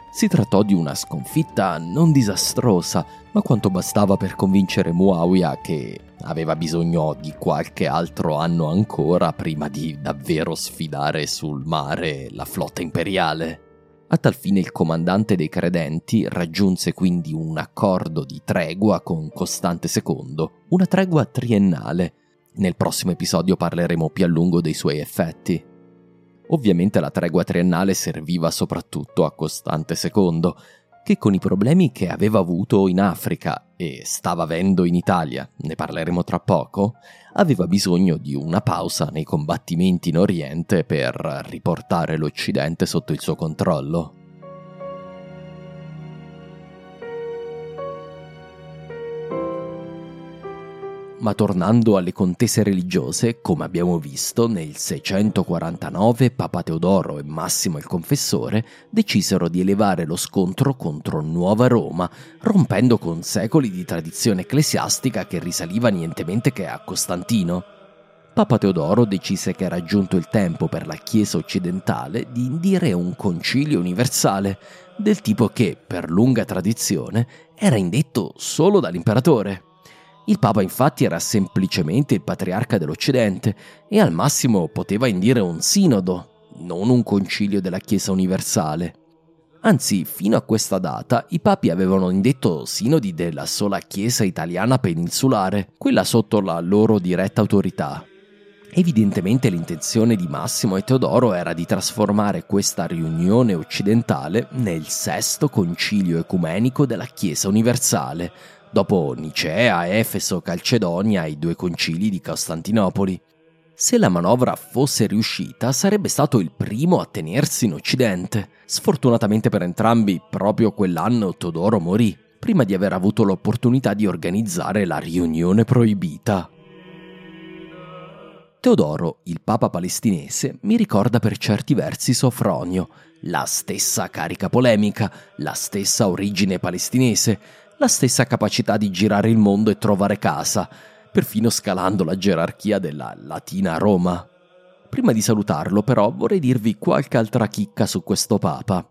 Si trattò di una sconfitta non disastrosa, ma quanto bastava per convincere Muawiyah che aveva bisogno di qualche altro anno ancora prima di davvero sfidare sul mare la flotta imperiale. A tal fine il comandante dei credenti raggiunse quindi un accordo di tregua con Costante II, una tregua triennale. Nel prossimo episodio parleremo più a lungo dei suoi effetti. Ovviamente la tregua triennale serviva soprattutto a Costante II, che con i problemi che aveva avuto in Africa e stava avendo in Italia, ne parleremo tra poco, aveva bisogno di una pausa nei combattimenti in Oriente per riportare l'Occidente sotto il suo controllo. Ma tornando alle contese religiose, come abbiamo visto, nel 649 Papa Teodoro e Massimo il Confessore decisero di elevare lo scontro contro Nuova Roma, rompendo con secoli di tradizione ecclesiastica che risaliva nientemente che a Costantino. Papa Teodoro decise che era giunto il tempo per la Chiesa occidentale di indire un concilio universale, del tipo che, per lunga tradizione, era indetto solo dall'imperatore. Il Papa infatti era semplicemente il patriarca dell'Occidente e al massimo poteva indire un sinodo, non un concilio della Chiesa universale. Anzi, fino a questa data i papi avevano indetto sinodi della sola Chiesa italiana peninsulare, quella sotto la loro diretta autorità. Evidentemente l'intenzione di Massimo e Teodoro era di trasformare questa riunione occidentale nel sesto concilio ecumenico della Chiesa universale, dopo Nicea, Efeso, Calcedonia e i due concili di Costantinopoli. Se la manovra fosse riuscita, sarebbe stato il primo a tenersi in Occidente. Sfortunatamente per entrambi, proprio quell'anno Teodoro morì, prima di aver avuto l'opportunità di organizzare la riunione proibita. Teodoro, il papa palestinese, mi ricorda per certi versi Sofronio, la stessa carica polemica, la stessa origine palestinese, la stessa capacità di girare il mondo e trovare casa, perfino scalando la gerarchia della Latina Roma. Prima di salutarlo, però, vorrei dirvi qualche altra chicca su questo Papa.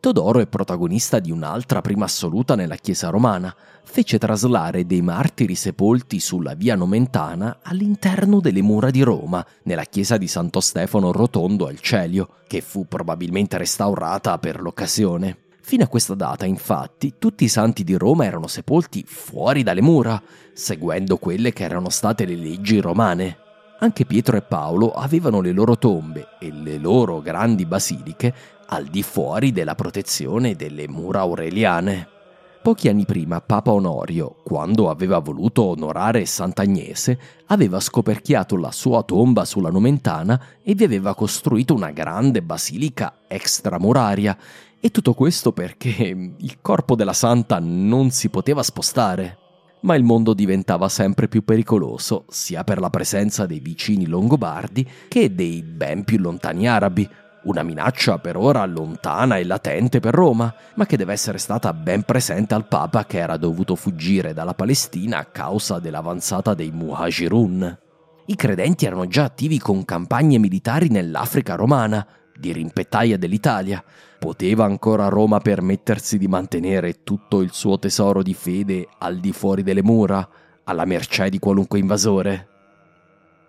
Teodoro è protagonista di un'altra prima assoluta nella Chiesa romana. Fece traslare dei martiri sepolti sulla via Nomentana all'interno delle mura di Roma, nella chiesa di Santo Stefano Rotondo al Celio, che fu probabilmente restaurata per l'occasione. Fino a questa data, infatti, tutti i santi di Roma erano sepolti fuori dalle mura, seguendo quelle che erano state le leggi romane. Anche Pietro e Paolo avevano le loro tombe e le loro grandi basiliche al di fuori della protezione delle mura aureliane. Pochi anni prima Papa Onorio, quando aveva voluto onorare Sant'Agnese, aveva scoperchiato la sua tomba sulla Nomentana e vi aveva costruito una grande basilica extramuraria e tutto questo perché il corpo della santa non si poteva spostare. Ma il mondo diventava sempre più pericoloso, sia per la presenza dei vicini longobardi che dei ben più lontani arabi, una minaccia per ora lontana e latente per Roma, ma che deve essere stata ben presente al Papa che era dovuto fuggire dalla Palestina a causa dell'avanzata dei Muhajirun. I credenti erano già attivi con campagne militari nell'Africa romana, di rimpettaia dell'Italia, poteva ancora Roma permettersi di mantenere tutto il suo tesoro di fede al di fuori delle mura, alla mercé di qualunque invasore?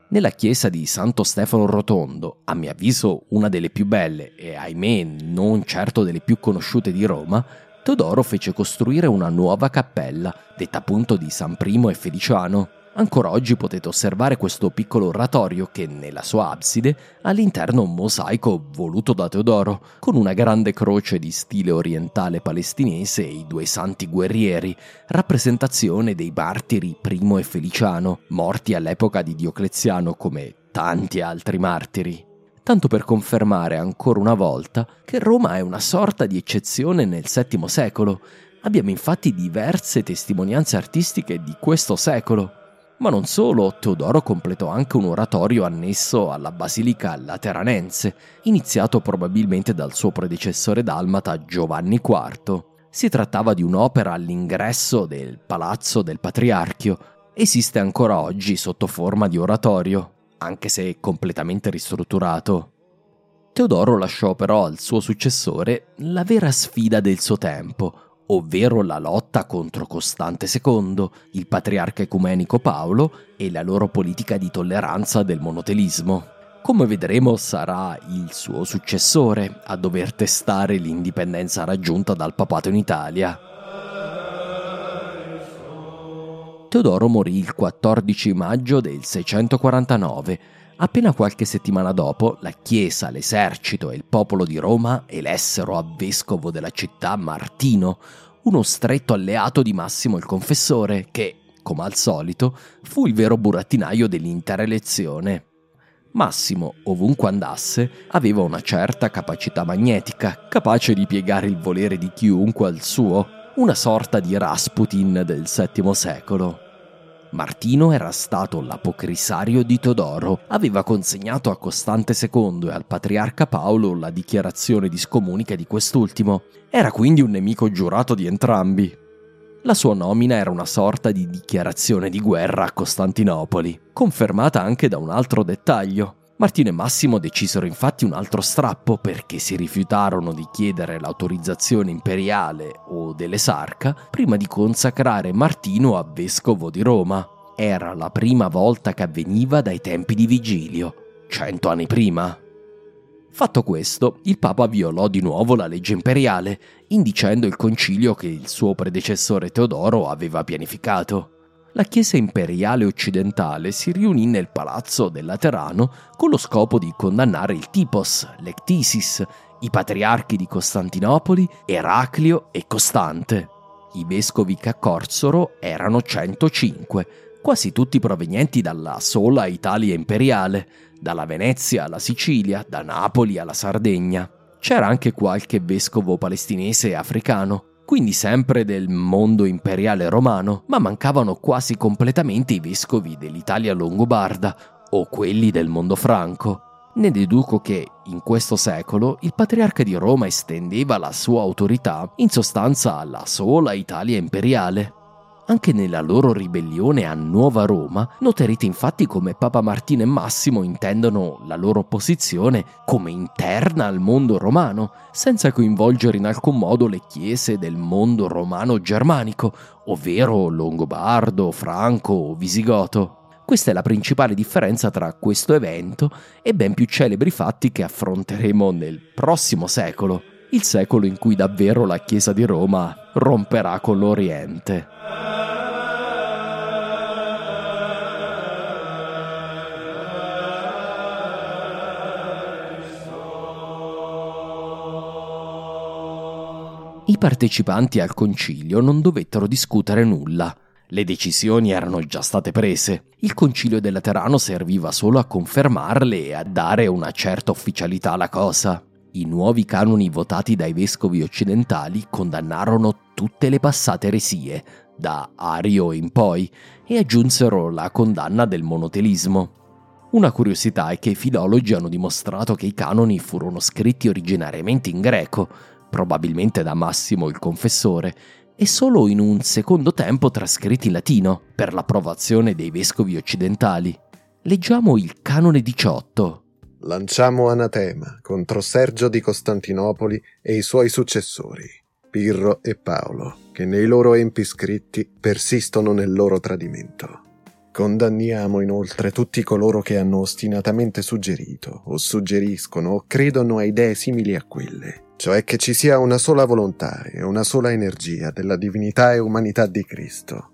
Nella chiesa di Santo Stefano Rotondo, a mio avviso una delle più belle e ahimè non certo delle più conosciute di Roma, Teodoro fece costruire una nuova cappella, detta appunto di San Primo e Feliciano, Ancora oggi potete osservare questo piccolo oratorio che nella sua abside ha all'interno un mosaico voluto da Teodoro, con una grande croce di stile orientale palestinese e i due santi guerrieri, rappresentazione dei martiri Primo e Feliciano, morti all'epoca di Diocleziano come tanti altri martiri tanto per confermare ancora una volta che Roma è una sorta di eccezione nel VII secolo. Abbiamo infatti diverse testimonianze artistiche di questo secolo. Ma non solo, Teodoro completò anche un oratorio annesso alla Basilica Lateranense, iniziato probabilmente dal suo predecessore dalmata Giovanni IV. Si trattava di un'opera all'ingresso del Palazzo del Patriarchio. Esiste ancora oggi sotto forma di oratorio, anche se completamente ristrutturato. Teodoro lasciò però al suo successore la vera sfida del suo tempo, ovvero la lotta contro Costante II, il patriarca ecumenico Paolo e la loro politica di tolleranza del monotelismo. Come vedremo sarà il suo successore a dover testare l'indipendenza raggiunta dal papato in Italia. Teodoro morì il 14 maggio del 649 Appena qualche settimana dopo, la Chiesa, l'esercito e il popolo di Roma elessero a vescovo della città Martino, uno stretto alleato di Massimo il Confessore, che, come al solito, fu il vero burattinaio dell'intera elezione. Massimo, ovunque andasse, aveva una certa capacità magnetica, capace di piegare il volere di chiunque al suo, una sorta di Rasputin del VII secolo. Martino era stato l'apocrisario di Teodoro, aveva consegnato a Costante II e al patriarca Paolo la dichiarazione di scomunica di quest'ultimo. Era quindi un nemico giurato di entrambi. La sua nomina era una sorta di dichiarazione di guerra a Costantinopoli, confermata anche da un altro dettaglio. Martino e Massimo decisero infatti un altro strappo perché si rifiutarono di chiedere l'autorizzazione imperiale o dell'esarca prima di consacrare Martino a vescovo di Roma. Era la prima volta che avveniva dai tempi di Vigilio, cento anni prima. Fatto questo, il Papa violò di nuovo la legge imperiale, indicendo il concilio che il suo predecessore Teodoro aveva pianificato la Chiesa imperiale occidentale si riunì nel palazzo del Laterano con lo scopo di condannare il Tipos, l'Ectisis, i patriarchi di Costantinopoli, Eraclio e Costante. I vescovi che accorsero erano 105, quasi tutti provenienti dalla sola Italia imperiale, dalla Venezia alla Sicilia, da Napoli alla Sardegna. C'era anche qualche vescovo palestinese e africano, quindi sempre del mondo imperiale romano, ma mancavano quasi completamente i vescovi dell'Italia longobarda o quelli del mondo franco. Ne deduco che, in questo secolo, il patriarca di Roma estendeva la sua autorità in sostanza alla sola Italia imperiale. Anche nella loro ribellione a Nuova Roma noterete infatti come Papa Martino e Massimo intendono la loro posizione come interna al mondo romano, senza coinvolgere in alcun modo le chiese del mondo romano germanico, ovvero longobardo, franco o visigoto. Questa è la principale differenza tra questo evento e ben più celebri fatti che affronteremo nel prossimo secolo, il secolo in cui davvero la Chiesa di Roma romperà con l'Oriente. I partecipanti al concilio non dovettero discutere nulla. Le decisioni erano già state prese. Il concilio del Laterano serviva solo a confermarle e a dare una certa ufficialità alla cosa. I nuovi canoni votati dai vescovi occidentali condannarono tutte le passate eresie, da Ario in poi, e aggiunsero la condanna del monotelismo. Una curiosità è che i filologi hanno dimostrato che i canoni furono scritti originariamente in greco, probabilmente da Massimo il confessore, e solo in un secondo tempo trascritti in latino per l'approvazione dei vescovi occidentali. Leggiamo il canone 18. Lanciamo anatema contro Sergio di Costantinopoli e i suoi successori, Pirro e Paolo, che nei loro empi scritti persistono nel loro tradimento. Condanniamo inoltre tutti coloro che hanno ostinatamente suggerito, o suggeriscono, o credono a idee simili a quelle, cioè che ci sia una sola volontà e una sola energia della divinità e umanità di Cristo.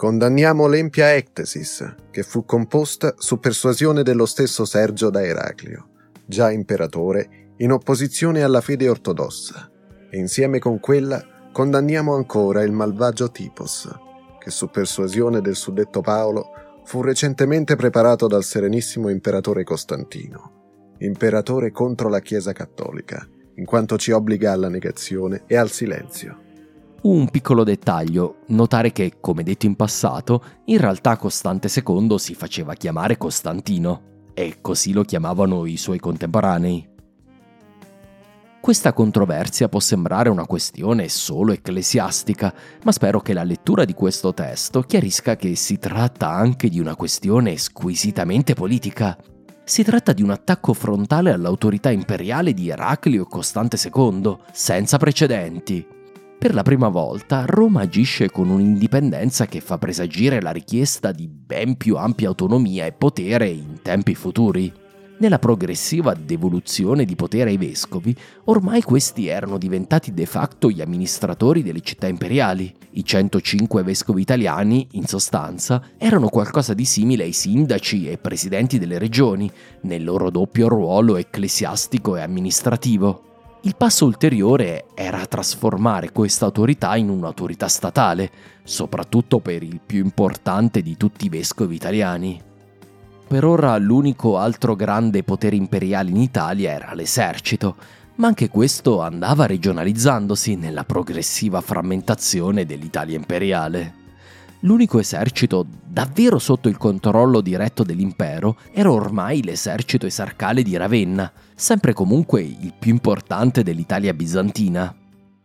Condanniamo l'empia ectesis, che fu composta su persuasione dello stesso Sergio da Eraclio, già imperatore, in opposizione alla fede ortodossa, e insieme con quella condanniamo ancora il malvagio Tipos, che su persuasione del suddetto Paolo fu recentemente preparato dal serenissimo imperatore Costantino, imperatore contro la Chiesa cattolica, in quanto ci obbliga alla negazione e al silenzio. Un piccolo dettaglio, notare che, come detto in passato, in realtà Costante II si faceva chiamare Costantino, e così lo chiamavano i suoi contemporanei. Questa controversia può sembrare una questione solo ecclesiastica, ma spero che la lettura di questo testo chiarisca che si tratta anche di una questione squisitamente politica, si tratta di un attacco frontale all'autorità imperiale di Eraclio Costante II, senza precedenti. Per la prima volta Roma agisce con un'indipendenza che fa presagire la richiesta di ben più ampia autonomia e potere in tempi futuri. Nella progressiva devoluzione di potere ai vescovi, ormai questi erano diventati de facto gli amministratori delle città imperiali. I 105 vescovi italiani, in sostanza, erano qualcosa di simile ai sindaci e presidenti delle regioni, nel loro doppio ruolo ecclesiastico e amministrativo. Il passo ulteriore era trasformare questa autorità in un'autorità statale, soprattutto per il più importante di tutti i vescovi italiani. Per ora l'unico altro grande potere imperiale in Italia era l'esercito, ma anche questo andava regionalizzandosi nella progressiva frammentazione dell'Italia imperiale. L'unico esercito davvero sotto il controllo diretto dell'impero era ormai l'esercito esarcale di Ravenna, sempre comunque il più importante dell'Italia bizantina.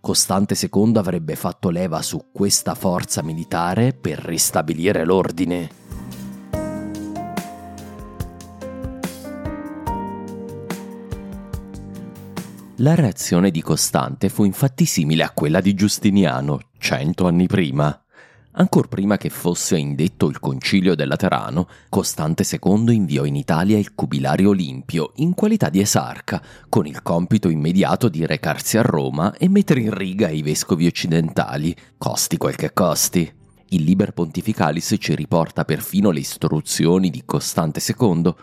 Costante II avrebbe fatto leva su questa forza militare per ristabilire l'ordine. La reazione di Costante fu infatti simile a quella di Giustiniano, cento anni prima. Ancor prima che fosse indetto il concilio del Laterano, Costante II inviò in Italia il cubilario Olimpio in qualità di esarca, con il compito immediato di recarsi a Roma e mettere in riga i vescovi occidentali, costi quel che costi. Il Liber Pontificalis ci riporta perfino le istruzioni di Costante II,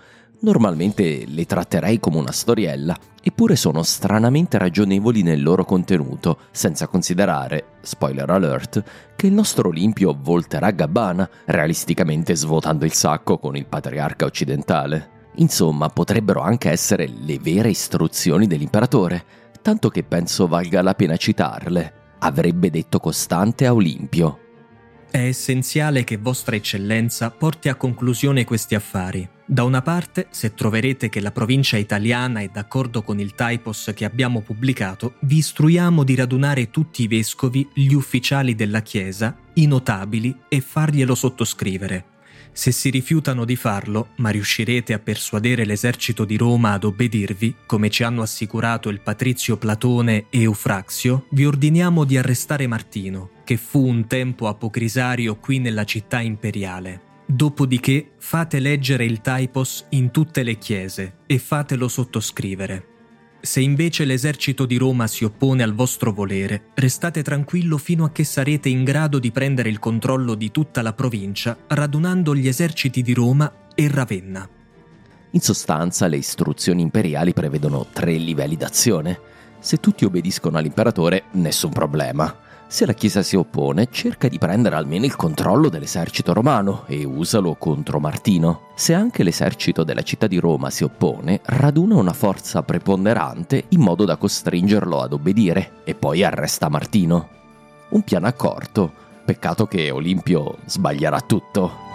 Normalmente le tratterei come una storiella, eppure sono stranamente ragionevoli nel loro contenuto, senza considerare, spoiler alert, che il nostro Olimpio volterà Gabbana, realisticamente svuotando il sacco con il patriarca occidentale. Insomma, potrebbero anche essere le vere istruzioni dell'imperatore, tanto che penso valga la pena citarle. Avrebbe detto Costante a Olimpio. È essenziale che Vostra Eccellenza porti a conclusione questi affari. Da una parte, se troverete che la provincia italiana è d'accordo con il typos che abbiamo pubblicato, vi istruiamo di radunare tutti i vescovi, gli ufficiali della Chiesa, i notabili e farglielo sottoscrivere. Se si rifiutano di farlo, ma riuscirete a persuadere l'esercito di Roma ad obbedirvi, come ci hanno assicurato il patrizio Platone e Eufraxio, vi ordiniamo di arrestare Martino, che fu un tempo apocrisario qui nella città imperiale. Dopodiché fate leggere il typos in tutte le chiese e fatelo sottoscrivere. Se invece l'esercito di Roma si oppone al vostro volere, restate tranquillo fino a che sarete in grado di prendere il controllo di tutta la provincia, radunando gli eserciti di Roma e Ravenna. In sostanza, le istruzioni imperiali prevedono tre livelli d'azione. Se tutti obbediscono all'imperatore, nessun problema. Se la Chiesa si oppone, cerca di prendere almeno il controllo dell'esercito romano e usalo contro Martino. Se anche l'esercito della città di Roma si oppone, raduna una forza preponderante in modo da costringerlo ad obbedire e poi arresta Martino. Un piano accorto, peccato che Olimpio sbaglierà tutto.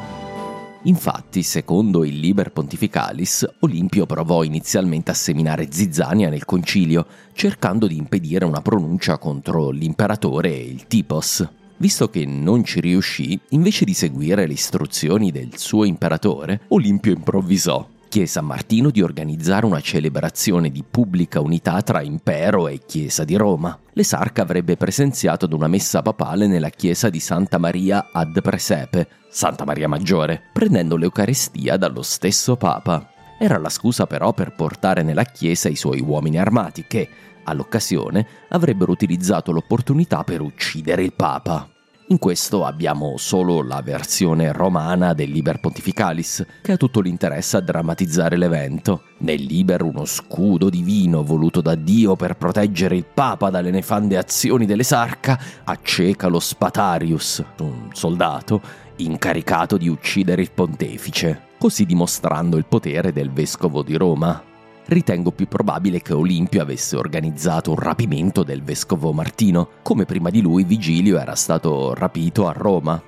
Infatti, secondo il Liber Pontificalis, Olimpio provò inizialmente a seminare zizzania nel concilio, cercando di impedire una pronuncia contro l'imperatore e il tipos. Visto che non ci riuscì, invece di seguire le istruzioni del suo imperatore, Olimpio improvvisò chiese a Martino di organizzare una celebrazione di pubblica unità tra impero e Chiesa di Roma. L'esarca avrebbe presenziato ad una messa papale nella chiesa di Santa Maria ad Presepe, Santa Maria Maggiore, prendendo l'Eucarestia dallo stesso Papa. Era la scusa però per portare nella chiesa i suoi uomini armati che, all'occasione, avrebbero utilizzato l'opportunità per uccidere il Papa. In questo abbiamo solo la versione romana del Liber Pontificalis, che ha tutto l'interesse a drammatizzare l'evento. Nel Liber uno scudo divino voluto da Dio per proteggere il Papa dalle nefande azioni dell'esarca acceca lo Spatarius, un soldato incaricato di uccidere il pontefice, così dimostrando il potere del vescovo di Roma ritengo più probabile che Olimpio avesse organizzato un rapimento del vescovo Martino, come prima di lui Vigilio era stato rapito a Roma.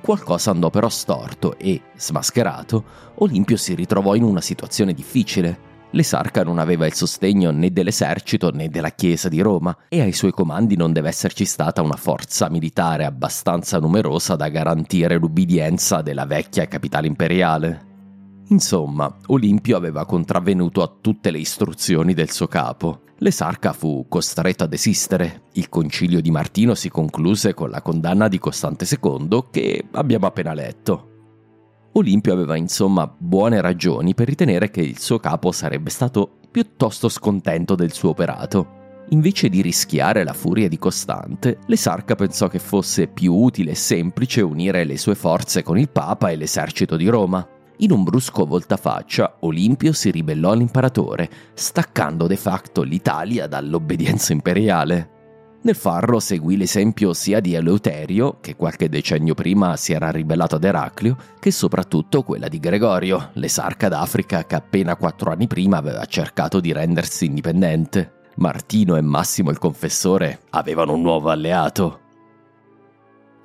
Qualcosa andò però storto e, smascherato, Olimpio si ritrovò in una situazione difficile. L'esarca non aveva il sostegno né dell'esercito né della Chiesa di Roma e ai suoi comandi non deve esserci stata una forza militare abbastanza numerosa da garantire l'ubbidienza della vecchia capitale imperiale. Insomma, Olimpio aveva contravvenuto a tutte le istruzioni del suo capo. L'esarca fu costretto a desistere. Il concilio di Martino si concluse con la condanna di Costante II che abbiamo appena letto. Olimpio aveva insomma buone ragioni per ritenere che il suo capo sarebbe stato piuttosto scontento del suo operato. Invece di rischiare la furia di Costante, l'Esarca pensò che fosse più utile e semplice unire le sue forze con il Papa e l'esercito di Roma. In un brusco voltafaccia, Olimpio si ribellò all'imperatore, staccando de facto l'Italia dall'obbedienza imperiale. Nel farlo seguì l'esempio sia di Eleuterio, che qualche decennio prima si era ribellato ad Eraclio, che soprattutto quella di Gregorio, l'esarca d'Africa che appena quattro anni prima aveva cercato di rendersi indipendente. Martino e Massimo il confessore avevano un nuovo alleato.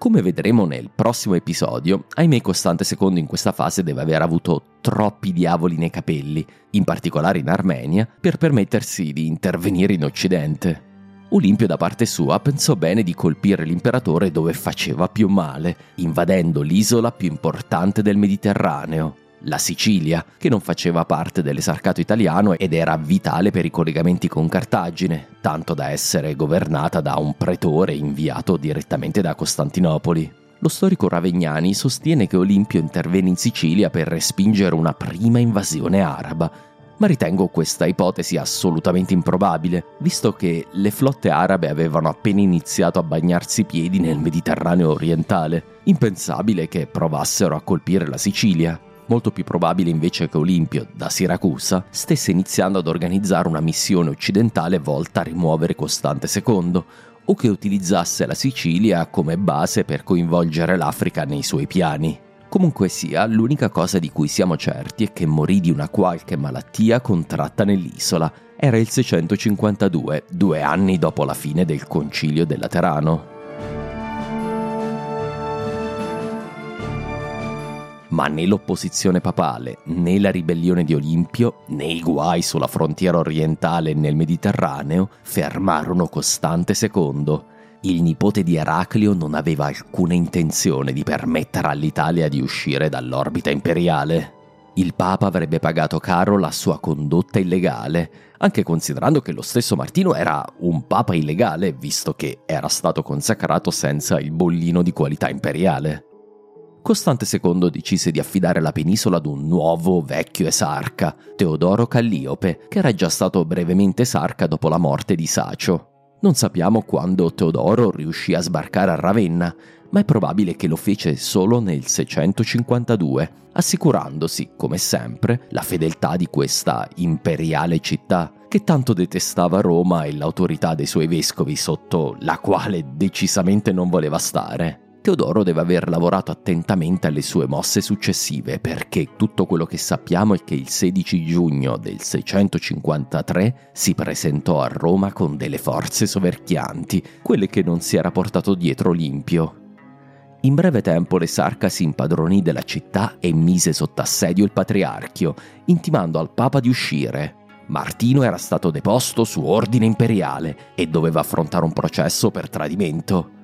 Come vedremo nel prossimo episodio, ahimè Costante II in questa fase deve aver avuto troppi diavoli nei capelli, in particolare in Armenia, per permettersi di intervenire in Occidente. Olimpio da parte sua pensò bene di colpire l'imperatore dove faceva più male, invadendo l'isola più importante del Mediterraneo, la Sicilia, che non faceva parte dell'esarcato italiano ed era vitale per i collegamenti con Cartagine, tanto da essere governata da un pretore inviato direttamente da Costantinopoli. Lo storico Ravegnani sostiene che Olimpio intervenne in Sicilia per respingere una prima invasione araba, ma ritengo questa ipotesi assolutamente improbabile, visto che le flotte arabe avevano appena iniziato a bagnarsi i piedi nel Mediterraneo orientale. Impensabile che provassero a colpire la Sicilia. Molto più probabile invece che Olimpio, da Siracusa, stesse iniziando ad organizzare una missione occidentale volta a rimuovere Costante II, o che utilizzasse la Sicilia come base per coinvolgere l'Africa nei suoi piani. Comunque sia, l'unica cosa di cui siamo certi è che morì di una qualche malattia contratta nell'isola. Era il 652, due anni dopo la fine del concilio del Laterano. Ma né l'opposizione papale, né la ribellione di Olimpio, né i guai sulla frontiera orientale nel Mediterraneo fermarono Costante II. Il nipote di Eraclio non aveva alcuna intenzione di permettere all'Italia di uscire dall'orbita imperiale. Il Papa avrebbe pagato caro la sua condotta illegale, anche considerando che lo stesso Martino era un Papa illegale, visto che era stato consacrato senza il bollino di qualità imperiale. Costante II decise di affidare la penisola ad un nuovo vecchio esarca, Teodoro Calliope, che era già stato brevemente esarca dopo la morte di Sacio. Non sappiamo quando Teodoro riuscì a sbarcare a Ravenna, ma è probabile che lo fece solo nel 652, assicurandosi, come sempre, la fedeltà di questa imperiale città, che tanto detestava Roma e l'autorità dei suoi vescovi sotto la quale decisamente non voleva stare. Teodoro deve aver lavorato attentamente alle sue mosse successive perché tutto quello che sappiamo è che il 16 giugno del 653 si presentò a Roma con delle forze soverchianti, quelle che non si era portato dietro Olimpio. In breve tempo l'esarca si impadronì della città e mise sotto assedio il patriarchio, intimando al papa di uscire. Martino era stato deposto su ordine imperiale e doveva affrontare un processo per tradimento.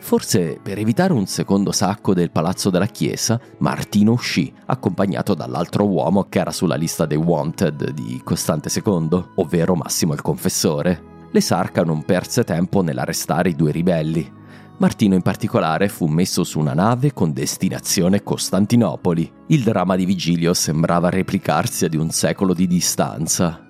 Forse per evitare un secondo sacco del palazzo della chiesa, Martino uscì, accompagnato dall'altro uomo che era sulla lista dei wanted di Costante II, ovvero Massimo il confessore. L'esarca non perse tempo nell'arrestare i due ribelli. Martino in particolare fu messo su una nave con destinazione Costantinopoli. Il dramma di Vigilio sembrava replicarsi a di un secolo di distanza.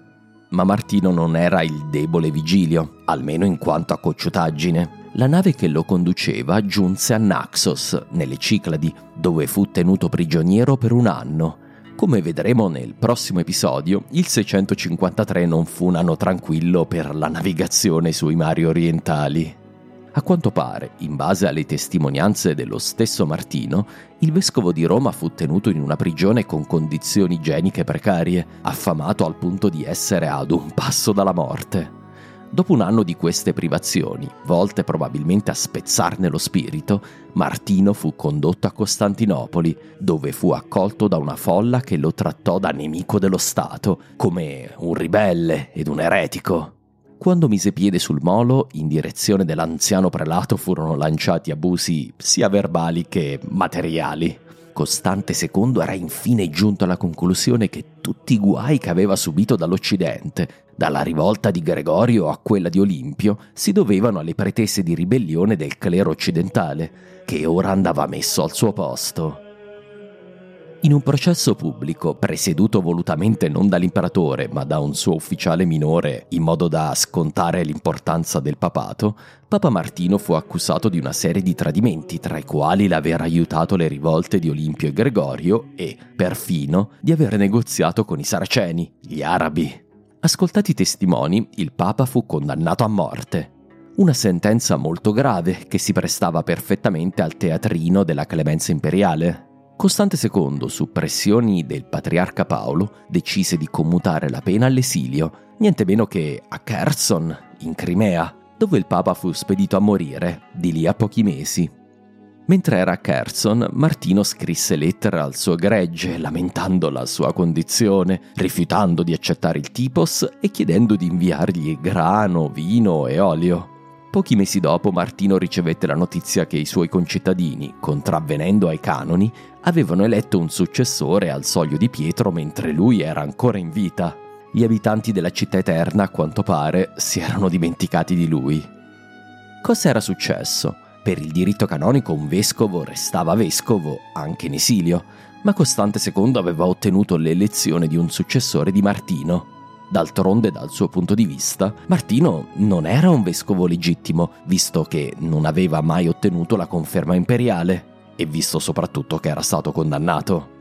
Ma Martino non era il debole Vigilio, almeno in quanto a cocciutaggine la nave che lo conduceva giunse a Naxos, nelle Cicladi, dove fu tenuto prigioniero per un anno. Come vedremo nel prossimo episodio, il 653 non fu un anno tranquillo per la navigazione sui mari orientali. A quanto pare, in base alle testimonianze dello stesso Martino, il vescovo di Roma fu tenuto in una prigione con condizioni igieniche precarie, affamato al punto di essere ad un passo dalla morte. Dopo un anno di queste privazioni, volte probabilmente a spezzarne lo spirito, Martino fu condotto a Costantinopoli, dove fu accolto da una folla che lo trattò da nemico dello Stato, come un ribelle ed un eretico. Quando mise piede sul molo, in direzione dell'anziano prelato furono lanciati abusi sia verbali che materiali. Costante II era infine giunto alla conclusione che tutti i guai che aveva subito dall'Occidente, dalla rivolta di Gregorio a quella di Olimpio, si dovevano alle pretese di ribellione del clero occidentale, che ora andava messo al suo posto. In un processo pubblico, presieduto volutamente non dall'imperatore, ma da un suo ufficiale minore, in modo da scontare l'importanza del papato, Papa Martino fu accusato di una serie di tradimenti, tra i quali l'aver aiutato le rivolte di Olimpio e Gregorio e, perfino, di aver negoziato con i saraceni, gli arabi. Ascoltati i testimoni, il Papa fu condannato a morte. Una sentenza molto grave che si prestava perfettamente al teatrino della clemenza imperiale. Costante II, su pressioni del patriarca Paolo, decise di commutare la pena all'esilio, niente meno che a Kherson, in Crimea, dove il Papa fu spedito a morire, di lì a pochi mesi. Mentre era a Kherson, Martino scrisse lettere al suo gregge lamentando la sua condizione, rifiutando di accettare il tipos e chiedendo di inviargli grano, vino e olio. Pochi mesi dopo Martino ricevette la notizia che i suoi concittadini, contravvenendo ai canoni, avevano eletto un successore al soglio di Pietro mentre lui era ancora in vita. Gli abitanti della città eterna, a quanto pare, si erano dimenticati di lui. Cosa era successo? Per il diritto canonico un vescovo restava vescovo anche in esilio, ma Costante II aveva ottenuto l'elezione di un successore di Martino. D'altronde, dal suo punto di vista, Martino non era un vescovo legittimo, visto che non aveva mai ottenuto la conferma imperiale e visto soprattutto che era stato condannato.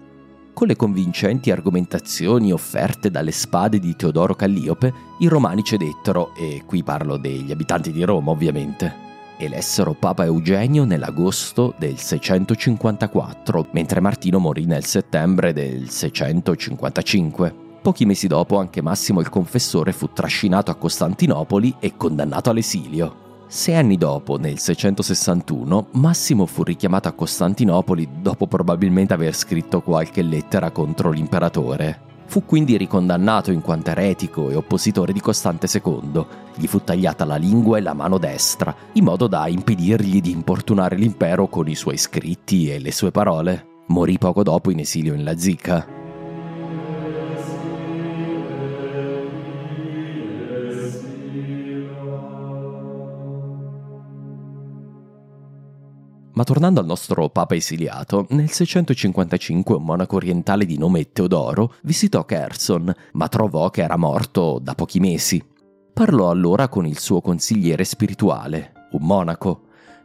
Con le convincenti argomentazioni offerte dalle spade di Teodoro Calliope, i romani cedettero, e qui parlo degli abitanti di Roma ovviamente, elessero Papa Eugenio nell'agosto del 654, mentre Martino morì nel settembre del 655. Pochi mesi dopo anche Massimo il confessore fu trascinato a Costantinopoli e condannato all'esilio. Sei anni dopo, nel 661, Massimo fu richiamato a Costantinopoli dopo probabilmente aver scritto qualche lettera contro l'imperatore. Fu quindi ricondannato in quanto eretico e oppositore di Costante II. Gli fu tagliata la lingua e la mano destra, in modo da impedirgli di importunare l'impero con i suoi scritti e le sue parole. Morì poco dopo in esilio in Lazica. Ma tornando al nostro papa esiliato, nel 655 un monaco orientale di nome Teodoro visitò Kherson, ma trovò che era morto da pochi mesi. Parlò allora con il suo consigliere spirituale, un monaco.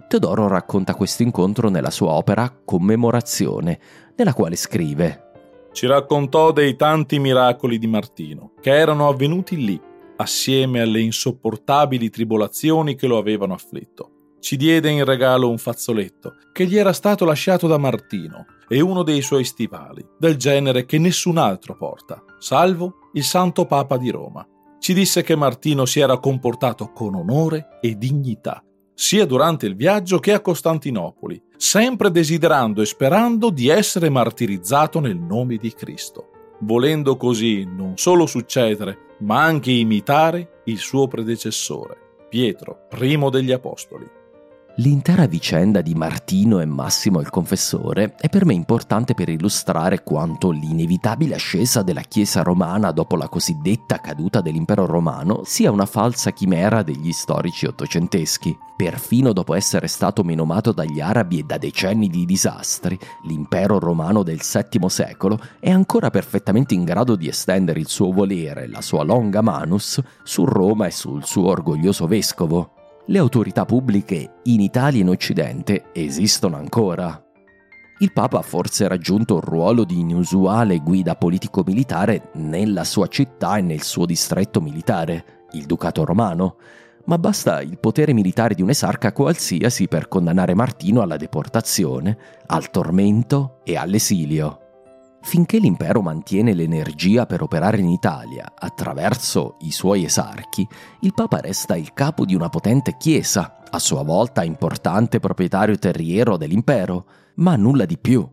Teodoro racconta questo incontro nella sua opera Commemorazione, nella quale scrive Ci raccontò dei tanti miracoli di Martino, che erano avvenuti lì, assieme alle insopportabili tribolazioni che lo avevano afflitto ci diede in regalo un fazzoletto che gli era stato lasciato da Martino e uno dei suoi stivali, del genere che nessun altro porta, salvo il Santo Papa di Roma. Ci disse che Martino si era comportato con onore e dignità, sia durante il viaggio che a Costantinopoli, sempre desiderando e sperando di essere martirizzato nel nome di Cristo, volendo così non solo succedere, ma anche imitare il suo predecessore, Pietro, primo degli Apostoli. L'intera vicenda di Martino e Massimo il confessore è per me importante per illustrare quanto l'inevitabile ascesa della Chiesa romana dopo la cosiddetta caduta dell'impero romano sia una falsa chimera degli storici ottocenteschi. Perfino dopo essere stato menomato dagli arabi e da decenni di disastri, l'impero romano del VII secolo è ancora perfettamente in grado di estendere il suo volere, la sua longa manus, su Roma e sul suo orgoglioso vescovo le autorità pubbliche in Italia e in Occidente esistono ancora. Il Papa ha forse raggiunto un ruolo di inusuale guida politico-militare nella sua città e nel suo distretto militare, il Ducato Romano, ma basta il potere militare di un esarca qualsiasi per condannare Martino alla deportazione, al tormento e all'esilio. Finché l'impero mantiene l'energia per operare in Italia attraverso i suoi esarchi, il Papa resta il capo di una potente chiesa, a sua volta importante proprietario terriero dell'impero, ma nulla di più.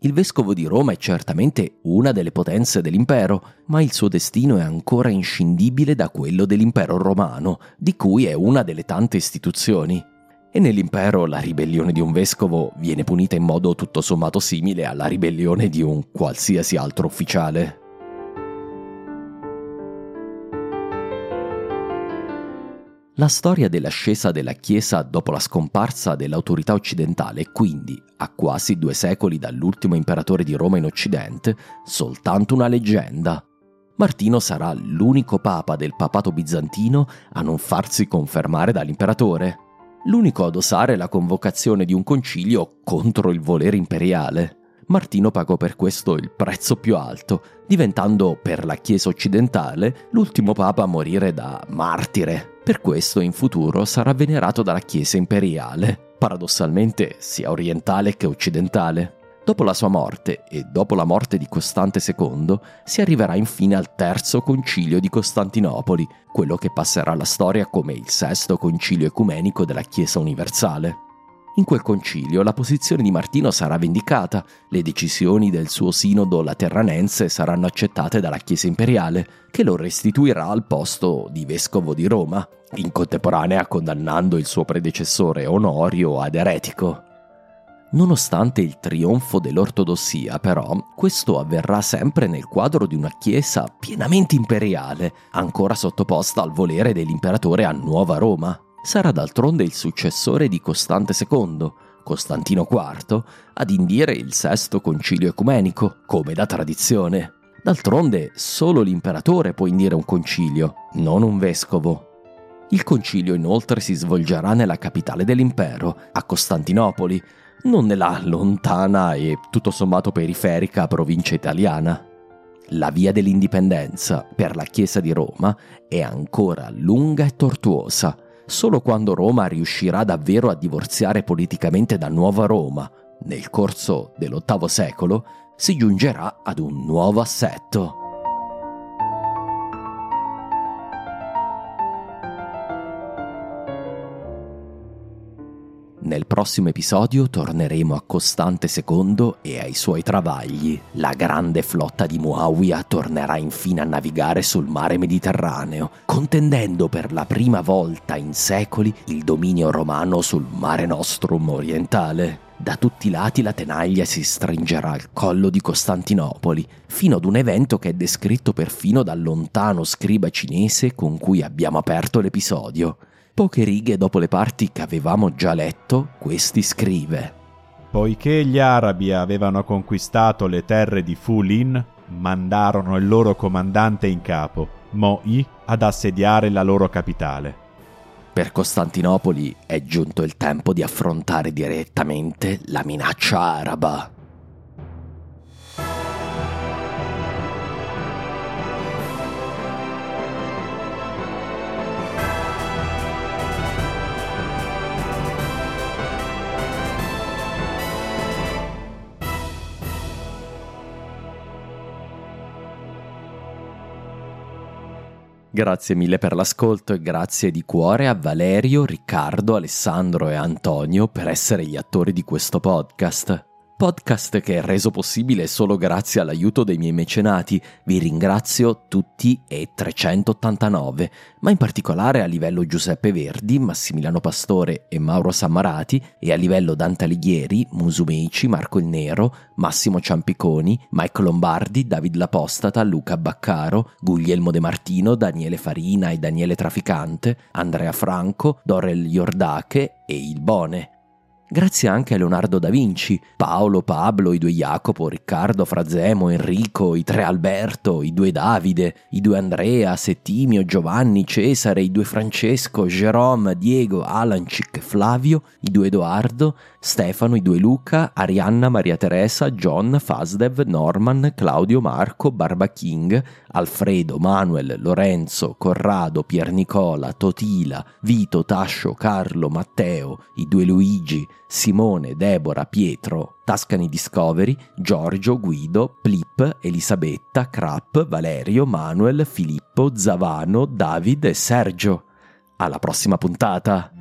Il vescovo di Roma è certamente una delle potenze dell'impero, ma il suo destino è ancora inscindibile da quello dell'impero romano, di cui è una delle tante istituzioni. E nell'impero la ribellione di un vescovo viene punita in modo tutto sommato simile alla ribellione di un qualsiasi altro ufficiale. La storia dell'ascesa della Chiesa dopo la scomparsa dell'autorità occidentale quindi, a quasi due secoli dall'ultimo imperatore di Roma in Occidente, soltanto una leggenda. Martino sarà l'unico papa del papato bizantino a non farsi confermare dall'imperatore, l'unico ad osare la convocazione di un concilio contro il volere imperiale. Martino pagò per questo il prezzo più alto, diventando per la Chiesa occidentale l'ultimo papa a morire da martire. Per questo in futuro sarà venerato dalla Chiesa imperiale, paradossalmente sia orientale che occidentale. Dopo la sua morte e dopo la morte di Costante II si arriverà infine al terzo concilio di Costantinopoli, quello che passerà alla storia come il sesto concilio ecumenico della Chiesa universale. In quel concilio la posizione di Martino sarà vendicata, le decisioni del suo sinodo laterranense saranno accettate dalla Chiesa imperiale, che lo restituirà al posto di vescovo di Roma, in contemporanea condannando il suo predecessore Onorio ad eretico. Nonostante il trionfo dell'ortodossia, però, questo avverrà sempre nel quadro di una Chiesa pienamente imperiale, ancora sottoposta al volere dell'imperatore a Nuova Roma sarà d'altronde il successore di Costante II, Costantino IV, ad indire il sesto concilio ecumenico, come da tradizione. D'altronde solo l'imperatore può indire un concilio, non un vescovo. Il concilio inoltre si svolgerà nella capitale dell'impero, a Costantinopoli, non nella lontana e tutto sommato periferica provincia italiana. La via dell'indipendenza per la Chiesa di Roma è ancora lunga e tortuosa, solo quando Roma riuscirà davvero a divorziare politicamente da Nuova Roma, nel corso dell'VIII secolo, si giungerà ad un nuovo assetto. Nel prossimo episodio torneremo a Costante II e ai suoi travagli. La grande flotta di Muawiyah tornerà infine a navigare sul mare Mediterraneo, contendendo per la prima volta in secoli il dominio romano sul mare nostrum orientale. Da tutti i lati la tenaglia si stringerà al collo di Costantinopoli, fino ad un evento che è descritto perfino dal lontano scriba cinese con cui abbiamo aperto l'episodio. Poche righe dopo le parti che avevamo già letto, questi scrive. Poiché gli arabi avevano conquistato le terre di Fulin, mandarono il loro comandante in capo, Mo'i, ad assediare la loro capitale. Per Costantinopoli è giunto il tempo di affrontare direttamente la minaccia araba. Grazie mille per l'ascolto e grazie di cuore a Valerio, Riccardo, Alessandro e Antonio per essere gli attori di questo podcast podcast che è reso possibile solo grazie all'aiuto dei miei mecenati. Vi ringrazio tutti e 389, ma in particolare a livello Giuseppe Verdi, Massimiliano Pastore e Mauro Sammarati e a livello Dante Alighieri, Musumeici, Marco il Nero, Massimo Ciampiconi, Mike Lombardi, David Lapostata, Luca Baccaro, Guglielmo De Martino, Daniele Farina e Daniele Traficante, Andrea Franco, Dorel Iordache e Il Bone. Grazie anche a Leonardo da Vinci, Paolo, Pablo, i due Jacopo, Riccardo, Frazemo, Enrico, i tre Alberto, i due Davide, i due Andrea, Settimio, Giovanni, Cesare, i due Francesco, Jerome, Diego, Alancic, Flavio, i due Edoardo, Stefano, i due Luca, Arianna, Maria Teresa, John, Fasdev, Norman, Claudio, Marco, Barba King, Alfredo, Manuel, Lorenzo, Corrado, Pier Nicola, Totila, Vito, Tascio, Carlo, Matteo, i due Luigi, Simone, Deborah, Pietro, Tascani Discovery, Giorgio, Guido, Plip, Elisabetta, Crap, Valerio, Manuel, Filippo, Zavano, David e Sergio. Alla prossima puntata!